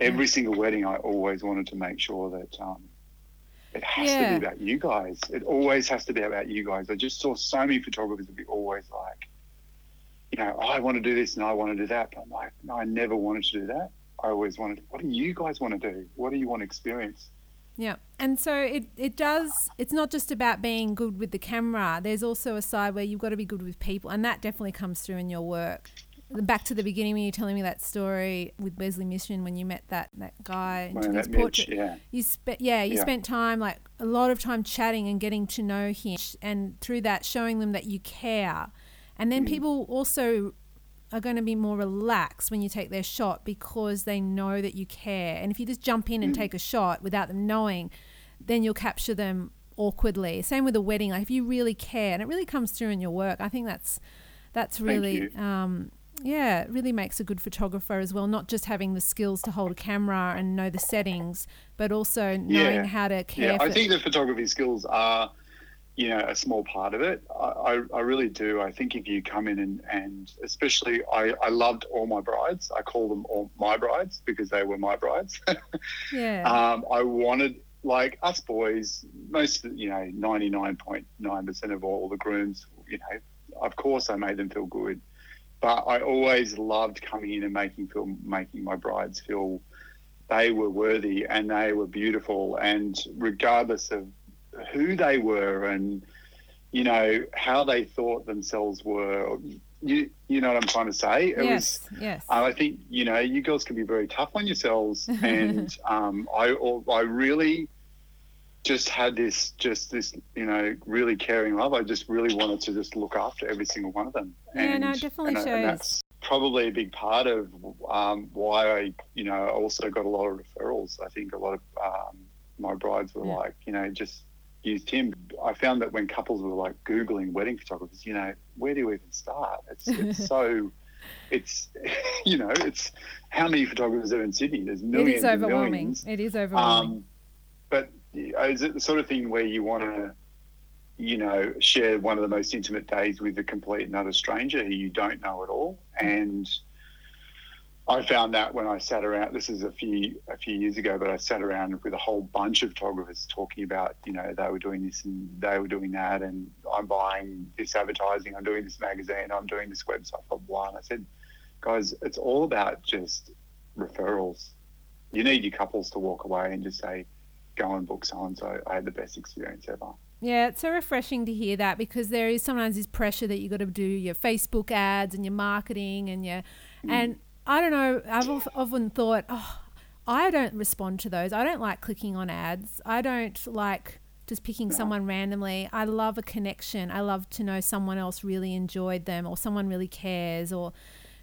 every single wedding, I always wanted to make sure that um, it has to be about you guys. It always has to be about you guys. I just saw so many photographers that be always like, you know, "Oh, I want to do this and I want to do that. But I'm like, no, I never wanted to do that. I always wanted, what do you guys want to do? What do you want to experience? Yeah. And so it, it does, it's not just about being good with the camera. There's also a side where you've got to be good with people. And that definitely comes through in your work. Back to the beginning when you're telling me that story with Wesley Mission when you met that, that guy and When took his that Mitch, portrait. yeah. You spent, yeah, you Yeah. spent time, like a lot of time chatting and getting to know him. And through that, showing them that you care. And then Mm. people also are going to be more relaxed when you take their shot because they know that you care. And if you just jump in and Mm. take a shot without them knowing, then you'll capture them awkwardly. Same with a wedding. Like if you really care, and it really comes through in your work, I think that's that's really um, yeah, it really makes a good photographer as well. Not just having the skills to hold a camera and know the settings, but also knowing Yeah. how to care. Yeah, for I think the photography skills are you know, a small part of it. I, I, really do. I think if you come in and, and especially, I, I loved all my brides. I call them all my brides because they were my brides. [laughs] Yeah. um, I wanted, like us boys, most, you know, 99.9% of all the grooms, you know, of course I made them feel good. But I always loved coming in and making feel, making my brides feel they were worthy and they were beautiful. And regardless of who they were and you know how they thought themselves were you you know what i'm trying to say it yes. was yes. i think you know you girls can be very tough on yourselves [laughs] and um, i i really just had this just this you know really caring love i just really wanted to just look after every single one of them Yeah, no, it definitely and, shows. and that's probably a big part of um, why i you know also got a lot of referrals i think a lot of um, my brides were Yeah. like you know just used him. I found that when couples were like Googling wedding photographers, you know, where do you even start? It's, it's [laughs] so, it's, [laughs] you know, it's how many photographers are in Sydney? There's It millions is and overwhelming. millions. It is overwhelming. Um, but is it the sort of thing where you want to, you know, share one of the most intimate days with a complete and utter stranger who you don't know at all? And I found that when I sat around, this is a few a few years ago, but I sat around with a whole bunch of photographers talking about, you know, they were doing this and they were doing that, and I'm buying this advertising, I'm doing this magazine, I'm doing this website, blah blah. And I said, guys, it's all about just referrals. You need your couples to walk away and just say, go and book so and so. I had the best experience ever. Yeah, it's so refreshing to hear that because there is sometimes this pressure that you got to do your Facebook ads and your marketing and your and mm. I don't know. I've often thought, oh, I don't respond to those. I don't like clicking on ads. I don't like just picking someone randomly. I love a connection. I love to know someone else really enjoyed them or someone really cares or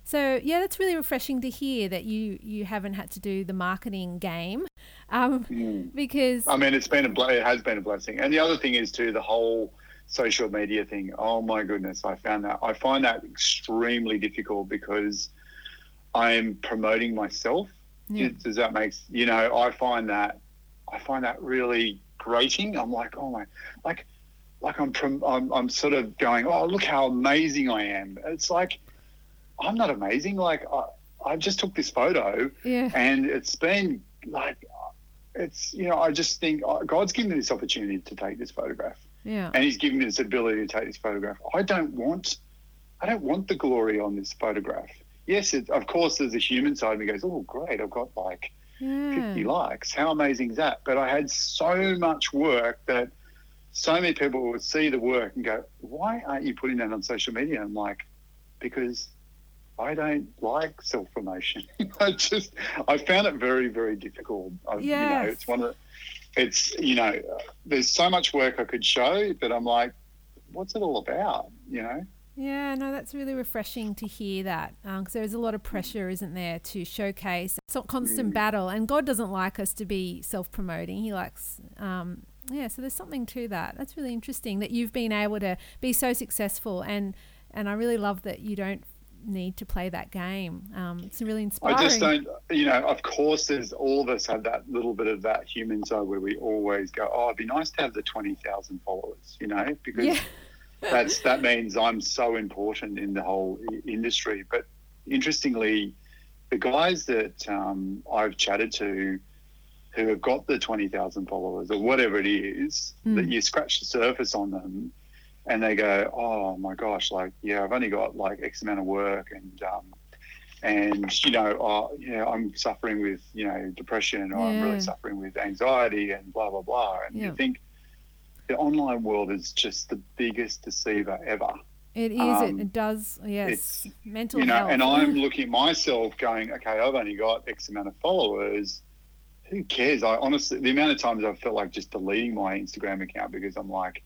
so yeah, that's really refreshing to hear that you you haven't had to do the marketing game, um, because I mean, it's been a ble- it has been a blessing. And the other thing is too the whole social media thing. Oh my goodness, I found that I find that extremely difficult because I'm promoting myself. Yeah. Does, that make you know? I find that I find that really grating. I'm like, oh my, like, like I'm prom- I'm, I'm sort of going, oh look how amazing I am. It's like I'm not amazing. Like I, I just took this photo yeah, and it's been like it's you know i just think oh, god's given me this opportunity to take this photograph yeah, and he's given me this ability to take this photograph i don't want i don't want the glory on this photograph yes it, of course there's a human side of me goes oh great i've got like 50 hmm. likes how amazing is that but i had so much work that so many people would see the work and go why aren't you putting that on social media i'm like because I don't like self promotion. [laughs] I just I found it very very difficult. I, You know, it's one of the, it's you know there's so much work I could show but I'm like, what's it all about? You know. Yeah, no, that's really refreshing to hear that because there's a lot of pressure, isn't there, to showcase. It's a constant battle, and God doesn't like us to be self-promoting. He likes, um, yeah. So there's something to that. That's really interesting that you've been able to be so successful, and and I really love that you don't need to play that game. Um, it's really inspiring. I just don't, you know, of course, there's all of us have that little bit of that human side where we always go, oh, it'd be nice to have the 20,000 followers, you know, because Yeah. That's that means I'm so important in the whole industry. But interestingly, the guys that um, I've chatted to who have got the 20,000 followers or whatever it is, Mm. that you scratch the surface on them and they go, oh my gosh, like, yeah, I've only got like X amount of work and, um, and you know, oh, yeah, I'm suffering with you know depression, or I'm really suffering with anxiety, and blah blah blah. And Yeah. you think the online world is just the biggest deceiver ever. It is. Um, it, does. Yes. Mental you know, health. and I'm looking at myself going, okay, I've only got X amount of followers. Who cares? I honestly, the amount of times I've felt like just deleting my Instagram account because I'm like,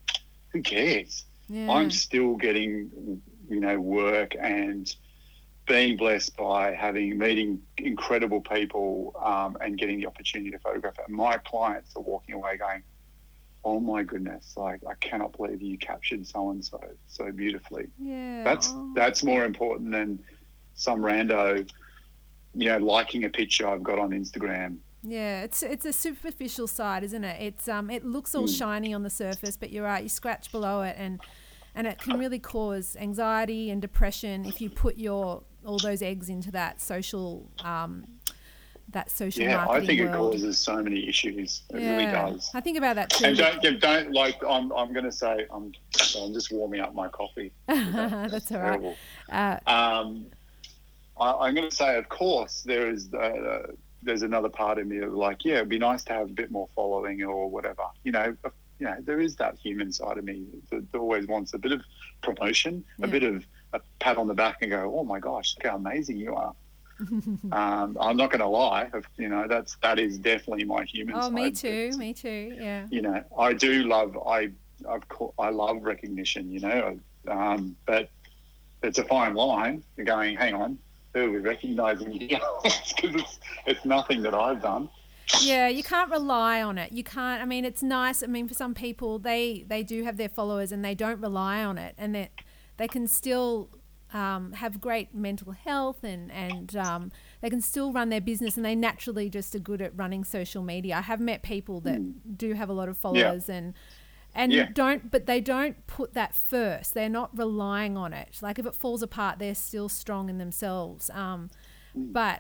who cares? yeah. I'm still getting, you know, work and being blessed by having meeting incredible people um, and getting the opportunity to photograph it. My clients are walking away going, "Oh my goodness! Like I cannot believe you captured so and so so beautifully." yeah. That's oh. that's more important than some rando, you know, liking a picture I've got on Instagram. Yeah, it's it's a superficial side, isn't it? It's um it looks all Mm. shiny on the surface, but you're right, you scratch below it and and it can really cause anxiety and depression if you put your all those eggs into that social um that social Yeah, I think it causes so many issues. It yeah. really does. I think about that too. And don't don't- like I'm I'm going to say I'm I'm just warming up my coffee. [laughs] That's all right. Uh, Um, I, I'm going to say, of course, there is uh, there's another part of me of like, yeah, it'd be nice to have a bit more following or whatever. You know, you know, there is that human side of me that always wants a bit of promotion, a bit of a pat on the back, and go, oh my gosh, look how amazing you are. [laughs] um, I'm not going to lie, you know, that's that is definitely my human oh, side. me too. It's- Me too. Yeah. you know, I do love I I've I love recognition, you know, um, but it's a fine line. You're going, hang on, who are we recognising here? [laughs] Because it's it's nothing that I've done. yeah you can't rely on it you can't i mean it's nice i mean for some people they they do have their followers and they don't rely on it and that they can still um, have great mental health and and um, they can still run their business and they naturally just are good at running social media i have met people that do have a lot of followers and and Hmm. Yeah. don't but they don't put that first they're not relying on it like if it falls apart they're still strong in themselves um, Hmm. but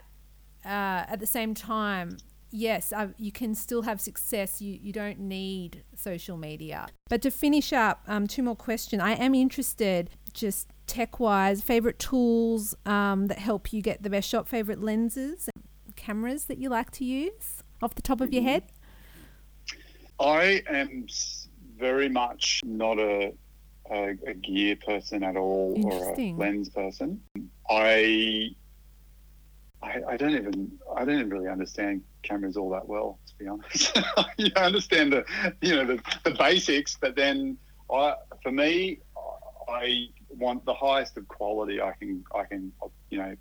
uh, at the same time, yes, I, you can still have success. You, you don't need social media. But to finish up, um, two more questions. I am interested, just tech wise, favorite tools um, that help you get the best shot, favorite lenses, cameras that you like to use off the top of your head. I am very much not a a, a gear person at all or a lens person. I, I I don't even I don't even really understand cameras all that well, to be honest. [laughs] I understand the you know the, the basics, but then I for me I want the highest of quality I can I can you know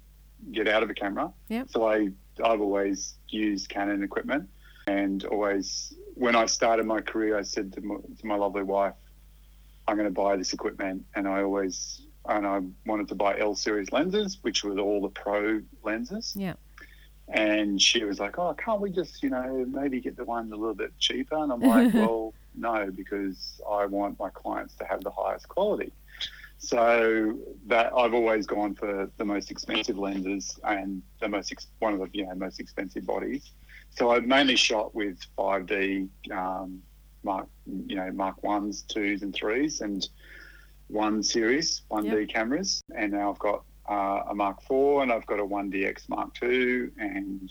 get out of a camera. Yep. So I I've always used Canon equipment and always when I started my career I said to my, to my lovely wife I'm going to buy this equipment and I always and I wanted to buy L series lenses which were all the pro lenses Yeah. and she was like oh can't we just you know maybe get the ones a little bit cheaper and I'm like [laughs] well no because I want my clients to have the highest quality so that I've always gone for the most expensive lenses and the most ex- one of the you know most expensive bodies. So I've mainly shot with 5D um, Mark you know Mark ones, twos, and threes, and one series 1D cameras. And now I've got uh, a Mark four, and I've got a 1DX Mark two, and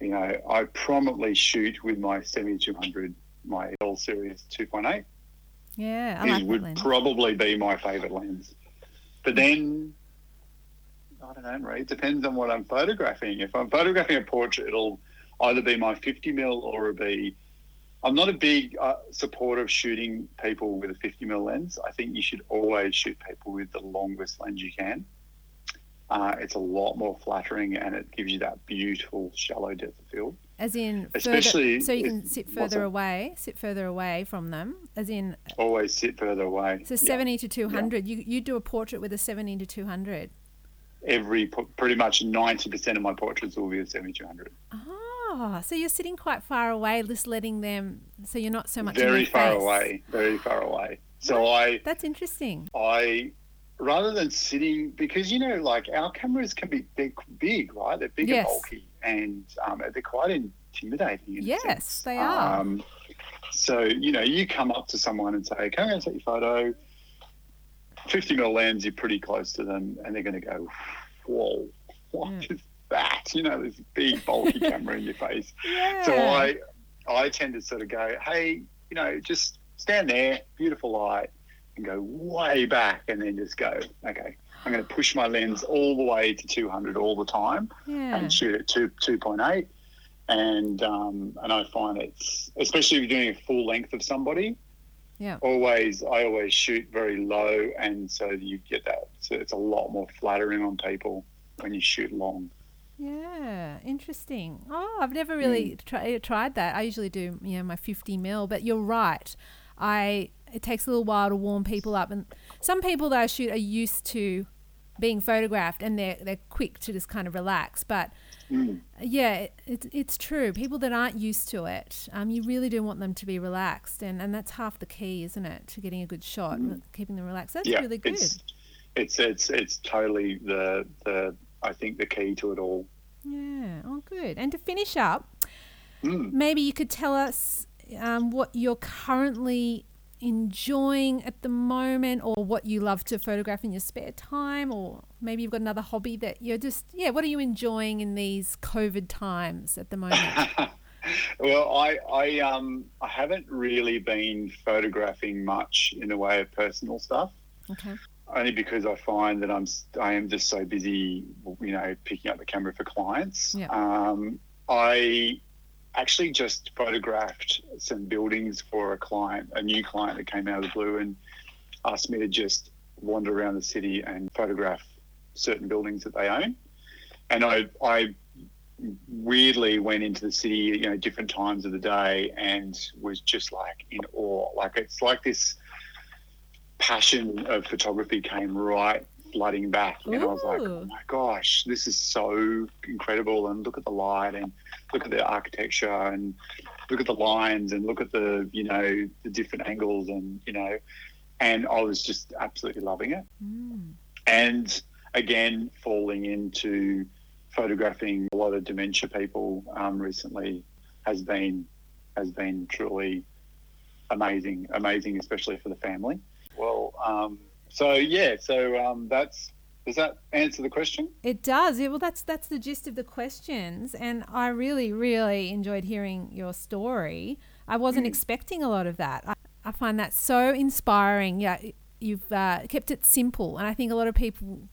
you know I prominently shoot with my 7200, my L series 2.8 Yeah, I it like would probably be my favourite lens. But then, I don't know, Marie, it depends on what I'm photographing. If I'm photographing a portrait, it'll either be my 50 mil or it'll be. I'm not a big uh, supporter of shooting people with a 50 mil lens. I think you should always shoot people with the longest lens you can. Uh, it's a lot more flattering and it gives you that beautiful shallow depth of field. As in, further, Especially so you can sit further away, sit further away from them. As in, Always sit further away. so Yeah. 70 to 200. You you do a portrait with a 70 to 200. every pretty much 90% of my portraits will be a 7200 Oh, so you're sitting quite far away, just letting them. So you're not so much very far face. away very far away so i That's interesting. i rather than sitting because you know like our cameras can be they're big right they're big Yes. and bulky and um, they're quite intimidating in Yes, they are. um, so you know you come up to someone and say i go take your photo 50 mil lens you're pretty close to them and they're going to go whoa what is Mm. that you know this big bulky [laughs] camera in your face Yeah. so I, I tend to sort of go, hey, you know, just stand there, beautiful light, and go way back, and then just go, okay, I'm going to push my lens all the way to 200 all the time, yeah. and shoot at two 2.8, and um, and I find it's especially if you're doing a full length of somebody. Yeah. Always, I always shoot very low, and so you get that. So it's a lot more flattering on people when you shoot long. Yeah, interesting. Oh, I've never really Mm. tri- tried that. I usually do, you know, my 50 mil, but you're right. I it takes a little while to warm people up, and some people that I shoot are used to being photographed and they're they're quick to just kind of relax. But yeah, it, it's it's true. People that aren't used to it, um, you really do want them to be relaxed, and and that's half the key, isn't it, to getting a good shot, keeping them relaxed. That's yeah, really good. it's it's it's it's totally the the I think the key to it all. Yeah. Oh, good. And to finish up, Mm. maybe you could tell us um, what you're currently enjoying at the moment, or what you love to photograph in your spare time, or maybe you've got another hobby that you're just yeah. What are you enjoying in these COVID times at the moment? [laughs] well, I I um I haven't really been photographing much in the way of personal stuff. okay. only because I find that I'm I am just so busy, you know, picking up the camera for clients. Yeah. Um, I actually just photographed some buildings for a client, a new client that came out of the blue and asked me to just wander around the city and photograph certain buildings that they own. And I I weirdly went into the city, you know, different times of the day and was just like in awe. Like it's like this passion of photography came right flooding back. And I was like, oh my gosh, this is so incredible. And look at the light and look at the architecture and look at the lines and look at the, you know, the different angles and, you know, and I was just absolutely loving it. Mm. And again, falling into photographing a lot of dementia people um, recently has been has been truly amazing, amazing, especially for the family. Well, um, so yeah, so um, that's does that answer the question? It does. Yeah, well, that's that's the gist of the questions, and I really, really enjoyed hearing your story. I wasn't expecting a lot of that. I, I find that so inspiring. Yeah, you've uh, kept it simple, and I think a lot of people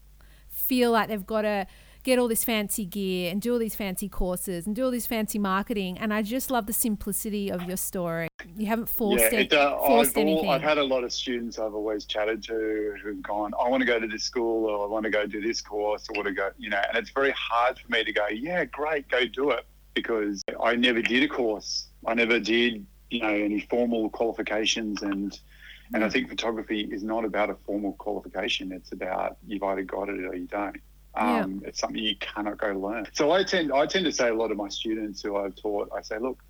feel like they've got to get all this fancy gear and do all these fancy courses and do all this fancy marketing. And I just love the simplicity of your story. You haven't forced, yeah, it, uh, forced I've, all. I've had a lot of students I've always chatted to who've gone, I want to go to this school or I want to go do this course or want to go, you know, and it's very hard for me to go, yeah, great, go do it because I never did a course. I never did, you know, any formal qualifications and and I think photography is not about a formal qualification. It's about you've either got it or you don't. Um, It's something you cannot go learn. So I tend I tend to say a lot of my students who I've taught, I say, look,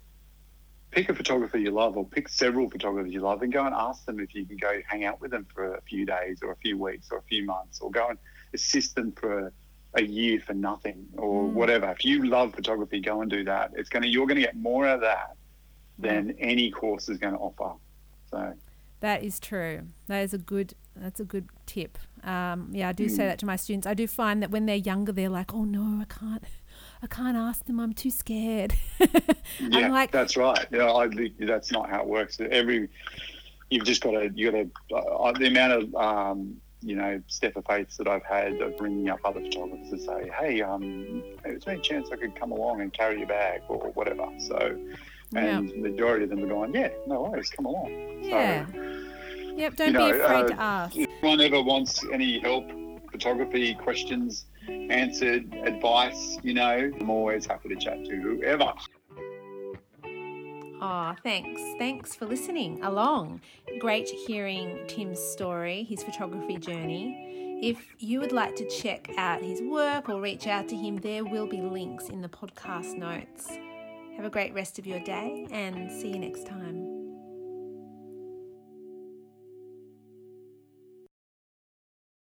pick a photographer you love or pick several photographers you love and go and ask them if you can go hang out with them for a few days or a few weeks or a few months or go and assist them for a year for nothing or Mm. whatever. If you love photography, go and do that. It's gonna you're gonna get more out of that than any course is gonna offer. So That is true. That is a good. That's a good tip. Um, yeah, I do say Mm. that to my students. I do find that when they're younger, they're like, "Oh no, I can't, I can't ask them. I'm too scared." [laughs] Yeah, I'm like, that's right. Yeah, I that's not how it works. Every you've just got to you got to uh, the amount of um, you know step of faiths that I've had of bringing up other photographers to say, hey, um, is there any chance I could come along and carry your bag or whatever? So, and the majority of them are going, yeah, no worries, come along. yeah, yep. Don't you know, be afraid uh, to ask. If anyone ever wants any help, photography questions answered, advice, you know, I'm always happy to chat to whoever. Oh, thanks. Thanks for listening along. Great hearing Tim's story, his photography journey. If you would like to check out his work or reach out to him, there will be links in the podcast notes. Have a great rest of your day and see you next time.